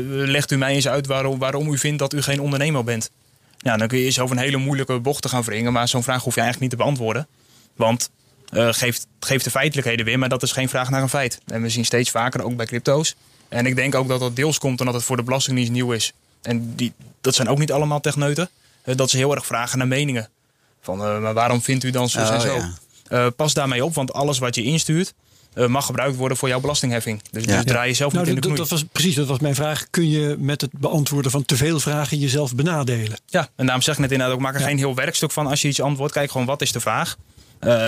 legt u mij eens uit waarom, waarom u vindt dat u geen ondernemer bent. Ja, dan kun je zelf een hele moeilijke bocht te gaan wringen, maar zo'n vraag hoef je eigenlijk niet te beantwoorden. Want geeft, geeft de feitelijkheden weer, maar dat is geen vraag naar een feit. En we zien steeds vaker, ook bij crypto's, en ik denk ook dat dat deels komt omdat het voor de Belastingdienst nieuw is. En die, dat zijn ook niet allemaal techneuten. Dat ze heel erg vragen naar meningen. Van, uh, maar waarom vindt u dan zo oh, en zo? Uh, pas daarmee op, want alles wat je instuurt... mag gebruikt worden voor jouw belastingheffing. Dus, dus draai je zelf nou, niet in de knoei. Dat was, precies, dat was mijn vraag. Kun je met het beantwoorden van te veel vragen jezelf benadelen? Ja, en daarom zeg ik net inderdaad ook... maak er geen heel werkstuk van als je iets antwoordt. Kijk gewoon, wat is de vraag?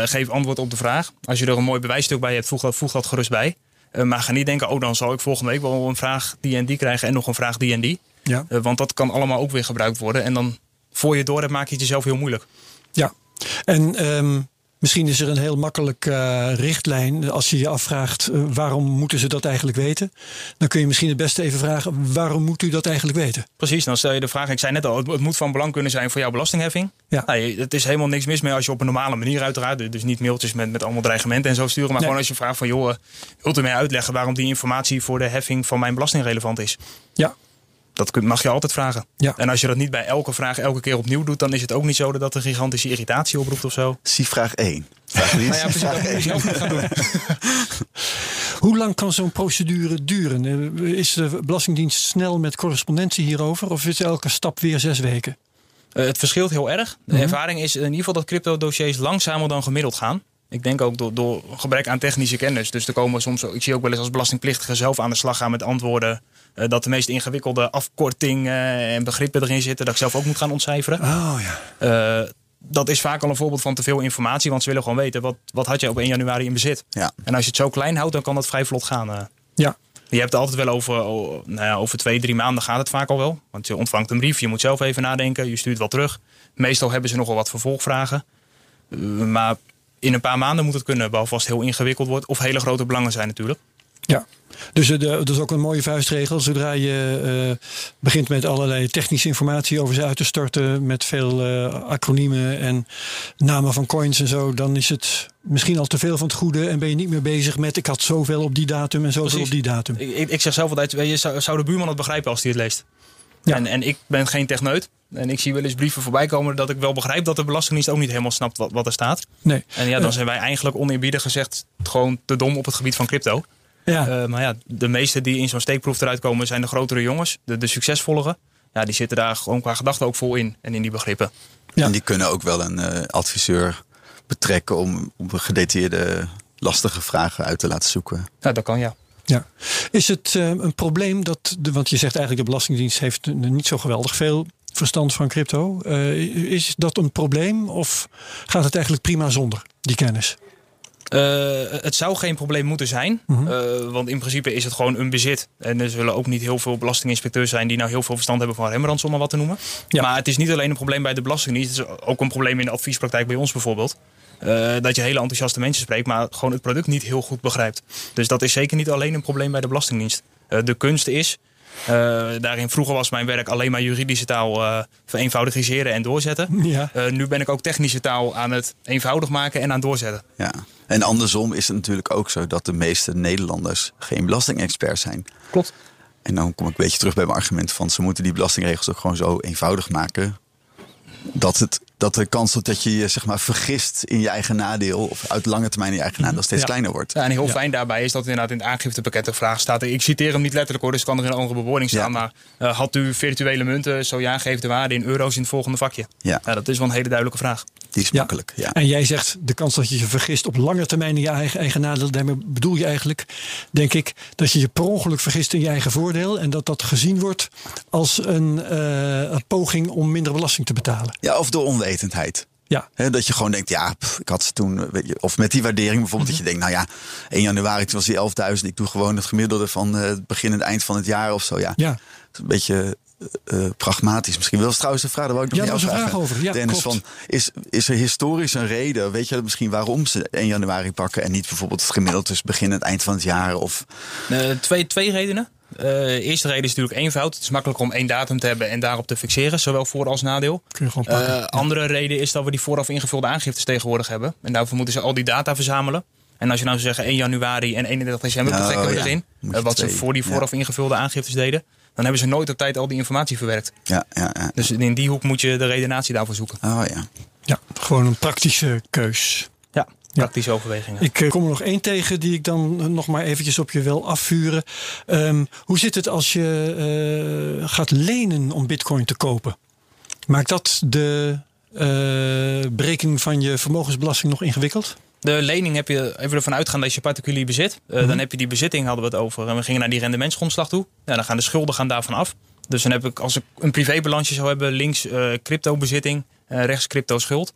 geef antwoord op de vraag. Als je er een mooi bewijsstuk bij hebt, voeg dat, voeg dat gerust bij. Uh, maar ga niet denken, oh dan zal ik volgende week wel een vraag die en die krijgen en nog een vraag die en die. Ja. Uh, want dat kan allemaal ook weer gebruikt worden. En dan voor je door hebt, maak je het jezelf heel moeilijk. Ja, en um, Misschien is er een heel makkelijk uh, richtlijn. Als je je afvraagt uh, waarom moeten ze dat eigenlijk weten, dan kun je misschien het beste even vragen: waarom moet u dat eigenlijk weten? Precies, dan stel je de vraag. Ik zei net al, het moet van belang kunnen zijn voor jouw belastingheffing. Ja. Nou, het is helemaal niks mis mee als je op een normale manier uiteraard, dus niet mailtjes met, met allemaal dreigementen en zo sturen, maar gewoon als je vraagt van joh, wilt u mij uitleggen waarom die informatie voor de heffing van mijn belasting relevant is? Ja, dat mag je altijd vragen. Ja. En als je dat niet bij elke vraag elke keer opnieuw doet, dan is het ook niet zo dat dat een gigantische irritatie oproept of zo. Zie vraag 1. Vraag nou ja, precies, dat moet je gaan doen. (laughs) Hoe lang kan zo'n procedure duren? Eh, is de Belastingdienst snel met correspondentie hierover? Of is elke stap weer zes weken? Uh, het verschilt heel erg. De mhm. ervaring is in ieder geval dat crypto-dossiers langzamer dan gemiddeld gaan. Ik denk ook door, door gebrek aan technische kennis. Dus er komen soms, ik zie ook wel eens als belastingplichtige zelf aan de slag gaan met antwoorden uh, dat de meest ingewikkelde afkortingen en begrippen erin zitten, dat ik zelf ook moet gaan ontcijferen. Oh ja. Uh, dat is vaak al een voorbeeld van te veel informatie, want ze willen gewoon weten wat, wat had je op 1 januari in bezit. Ja. En als je het zo klein houdt, dan kan dat vrij vlot gaan. Uh. Ja. Je hebt het altijd wel over, oh, nou ja, over twee, drie maanden gaat het vaak al wel. Want je ontvangt een brief, je moet zelf even nadenken, je stuurt wel terug. Meestal hebben ze nogal wat vervolgvragen. maar in een paar maanden moet het kunnen, behalve als het heel ingewikkeld wordt of hele grote belangen zijn natuurlijk. Ja, dus uh, dat is ook een mooie vuistregel. Zodra je uh, begint met allerlei technische informatie over ze uit te storten, met veel uh, acroniemen en namen van coins en zo, dan is het misschien al te veel van het goede en ben je niet meer bezig met ik had zoveel op die datum en zoveel Precies. op die datum. Ik, ik, zeg zelf altijd, je, zou, zou de buurman het begrijpen als hij het leest? Ja. En, en ik ben geen techneut. En ik zie wel eens brieven voorbij komen dat ik wel begrijp dat de Belastingdienst ook niet helemaal snapt wat, wat er staat. Nee. En ja, dan zijn wij eigenlijk oneerbiedig gezegd gewoon te dom op het gebied van crypto. Ja. Uh, maar ja, de meeste die in zo'n steekproef eruit komen zijn de grotere jongens, de, de. Ja, die zitten daar gewoon qua gedachten ook vol in en in die begrippen. Ja. En die kunnen ook wel een uh, adviseur betrekken om, om gedetailleerde lastige vragen uit te laten zoeken. Ja, dat kan ja. Ja. Is het uh, een probleem dat, de, want je zegt eigenlijk de Belastingdienst heeft niet zo geweldig veel verstand van crypto. Uh, is dat een probleem of gaat het eigenlijk prima zonder die kennis? Uh, het zou geen probleem moeten zijn. Mm -hmm. want in principe is het gewoon een bezit. En er zullen ook niet heel veel belastinginspecteurs zijn die nou heel veel verstand hebben van Rembrandts, om maar wat te noemen. Ja. Maar het is niet alleen een probleem bij de Belastingdienst. Het is ook een probleem in de adviespraktijk bij ons bijvoorbeeld. Uh, dat je hele enthousiaste mensen spreekt, maar gewoon het product niet heel goed begrijpt. Dus dat is zeker niet alleen een probleem bij de Belastingdienst. Uh, de kunst is, daarin vroeger was mijn werk alleen maar juridische taal vereenvoudigiseren en doorzetten. Ja. nu ben ik ook technische taal aan het eenvoudig maken en aan doorzetten. Ja. En andersom is het natuurlijk ook zo dat de meeste Nederlanders geen belastingexperts zijn. Klopt. En dan kom ik een beetje terug bij mijn argument van ze moeten die belastingregels ook gewoon zo eenvoudig maken dat, het, dat de kans dat je je zeg maar, vergist in je eigen nadeel, of uit lange termijn in je eigen nadeel, steeds kleiner wordt. Ja, en heel fijn daarbij is dat inderdaad in het aangiftepakket de vraag staat. Ik citeer hem niet letterlijk hoor, dus kan er in een andere bewoording staan. Maar uh, had u virtuele munten, zo ja, geeft de waarde in euro's in het volgende vakje. Ja. dat is wel een hele duidelijke vraag. Die is makkelijk, ja. En jij zegt de kans dat je je vergist op lange termijn in je eigen, eigen nadeel. Daarmee bedoel je eigenlijk, denk ik, dat je je per ongeluk vergist in je eigen voordeel. En dat dat gezien wordt als een, uh, een poging om minder belasting te betalen. Ja, of door onwetendheid. Ja. dat je gewoon denkt, ja, pff, ik had ze toen, weet je, of met die waardering bijvoorbeeld, dat je denkt, nou ja, 1 januari toen was die 11.000, ik doe gewoon het gemiddelde van het uh, begin en het eind van het jaar of zo. Ja, ja. een beetje uh, pragmatisch. Misschien wel trouwens de vraag, daar wou ik nog ja, niet een vraag over. Ja, Dennis, van, is, is er historisch een reden, weet je misschien waarom ze 1 januari pakken en niet bijvoorbeeld het gemiddelde tussen begin en het eind van het jaar? Of... Uh, twee, twee redenen. Uh, de eerste reden is natuurlijk eenvoud. Het is makkelijker om één datum te hebben en daarop te fixeren, zowel voor als nadeel. Kun je gewoon pakken. Uh, andere reden is dat we die vooraf ingevulde aangiftes tegenwoordig hebben. En daarvoor moeten ze al die data verzamelen. En als je nou zou zeggen 1 januari en 31 december, nou, trekken we erin. Wat twee, ze voor die vooraf ja. ingevulde aangiftes deden. Dan hebben ze nooit op tijd al die informatie verwerkt. Ja, ja, ja. Dus in die hoek moet je de redenatie daarvoor zoeken. Oh ja. Ja, gewoon een praktische keus. Ja, praktische ja. overwegingen. Ik uh, kom er nog één tegen die ik dan nog maar eventjes op je wil afvuren. Um, hoe zit het als je uh, gaat lenen om bitcoin te kopen? Maakt dat de uh, berekening van je vermogensbelasting nog ingewikkeld? De lening heb je even ervan uitgaan dat je particulier bezit. Uh, mm-hmm. Dan heb je die bezitting, hadden we het over. En we gingen naar die rendementsgrondslag toe. Ja, dan gaan de schulden gaan daarvan af. Dus dan heb ik, als ik een privébalansje zou hebben, links uh, crypto bezitting, uh, rechts crypto schuld.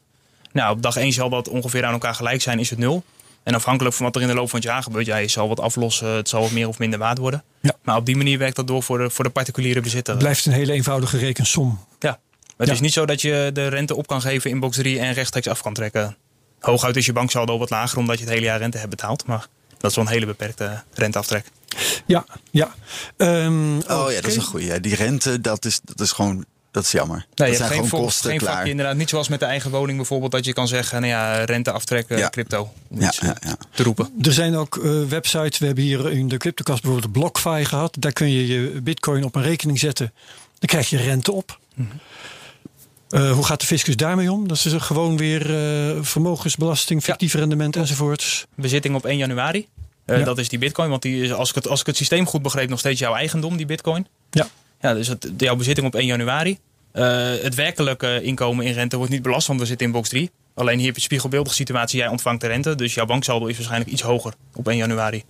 Nou, op dag 1 zal dat ongeveer aan elkaar gelijk zijn, is het nul. En afhankelijk van wat er in de loop van het jaar gebeurt, ja, je zal wat aflossen, het zal wat meer of minder waard worden. Ja. Maar op die manier werkt dat door voor de, voor de particuliere bezitter. Het blijft een hele eenvoudige rekensom. Ja, maar het ja. is niet zo dat je de rente op kan geven in box 3 en rechtstreeks af kan trekken. Hooguit is je banksaldo wat lager omdat je het hele jaar rente hebt betaald. Maar dat is wel een hele beperkte renteaftrek. Ja, ja. Um, oh okay. ja, dat is een goede. Die rente, dat is, dat is gewoon dat is jammer. Nee, dat zijn geen gewoon kosten geen klaar. Vakje, inderdaad. Niet zoals met de eigen woning bijvoorbeeld, dat je kan zeggen, nou ja, rente aftrekken, ja. crypto. Om ja, ja, ja. te roepen. Er zijn ook uh, websites, we hebben hier in de CryptoCast bijvoorbeeld BlockFi gehad. Daar kun je je bitcoin op een rekening zetten. Dan krijg je rente op. Mm -hmm. Uh, hoe gaat de fiscus daarmee om? Dat is gewoon weer uh, vermogensbelasting, fictief ja. rendement enzovoorts. Bezitting op 1 januari. Uh, ja. Dat is die bitcoin. Want die is, als, ik het, als ik het systeem goed begreep, nog steeds jouw eigendom, die bitcoin. Ja. Ja, dus het, jouw bezitting op 1 januari. het werkelijke inkomen in rente wordt niet belast, want we zitten in box 3. Alleen hier heb je spiegelbeeldige situatie. Jij ontvangt de rente, dus jouw banksaldo is waarschijnlijk iets hoger op 1 januari.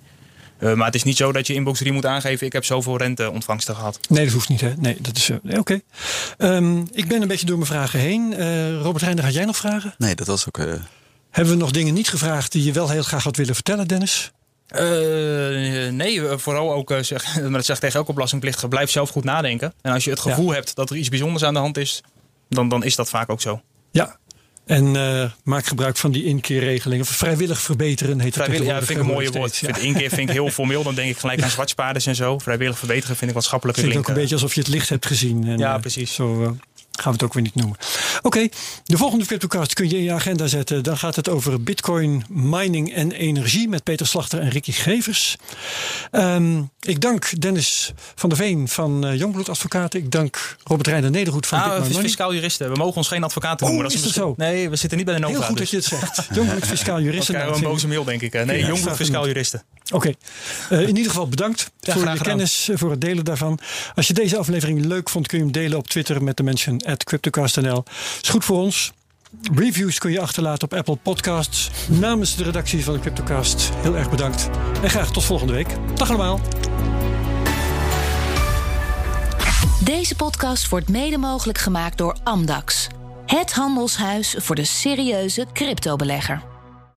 Uh, maar het is niet zo dat je in box 3 moet aangeven: ik heb zoveel renteontvangsten gehad. Nee, dat hoeft niet. Hè? Nee, dat is. Uh, Oké. Okay. Um, ik ben een beetje door mijn vragen heen. Uh, Robert Heijner, had jij nog vragen? Nee, dat was ook. Hebben we nog dingen niet gevraagd die je wel heel graag had willen vertellen, Dennis? nee, vooral ook, zeg, (laughs) maar dat zegt tegen elke belastingplichtige, blijf zelf goed nadenken. En als je het gevoel ja. hebt dat er iets bijzonders aan de hand is, dan, dan is dat vaak ook zo. Ja, En uh, maak gebruik van die inkeerregeling. Of vrijwillig verbeteren heet vrijwillig, het. Ja, vind ik een mooie woord. Ja. Inkeer vind ik heel formeel. Dan denk ik gelijk aan zwartspaarders en zo. Vrijwillig verbeteren vind ik wat schappelijker klinken. Het ook een beetje alsof je het licht hebt gezien. En, ja, precies. Zo, uh, gaan we het ook weer niet noemen. Oké, de volgende CryptoCast kun je in je agenda zetten. Dan gaat het over bitcoin, mining en energie met Peter Slachter en Ricky Gevers. Um, ik dank Dennis van der Veen van uh, Jongbloed Advocaten. Ik dank Robert Reiner Nedergoed van ah, Bitcoin fiscaal juristen. We mogen ons geen advocaten noemen. Oh, dat is dat zo? Nee, we zitten niet bij de Nova. Heel goed dus. dat je het zegt. Jongbloed Fiscaal (laughs) Juristen. Nou, een boze mail denk ik. Nee, ja, Jongbloed Fiscaal Juristen. Oké, okay. uh, in ieder geval bedankt ja, voor je kennis, voor het delen daarvan. Als je deze aflevering leuk vond, kun je hem delen op Twitter met de mensen at CryptoCast.nl. Is goed voor ons. Reviews kun je achterlaten op Apple Podcasts. Namens de redactie van de CryptoCast heel erg bedankt. En graag tot volgende week. Dag allemaal. Deze podcast wordt mede mogelijk gemaakt door Amdax. Het handelshuis voor de serieuze cryptobelegger.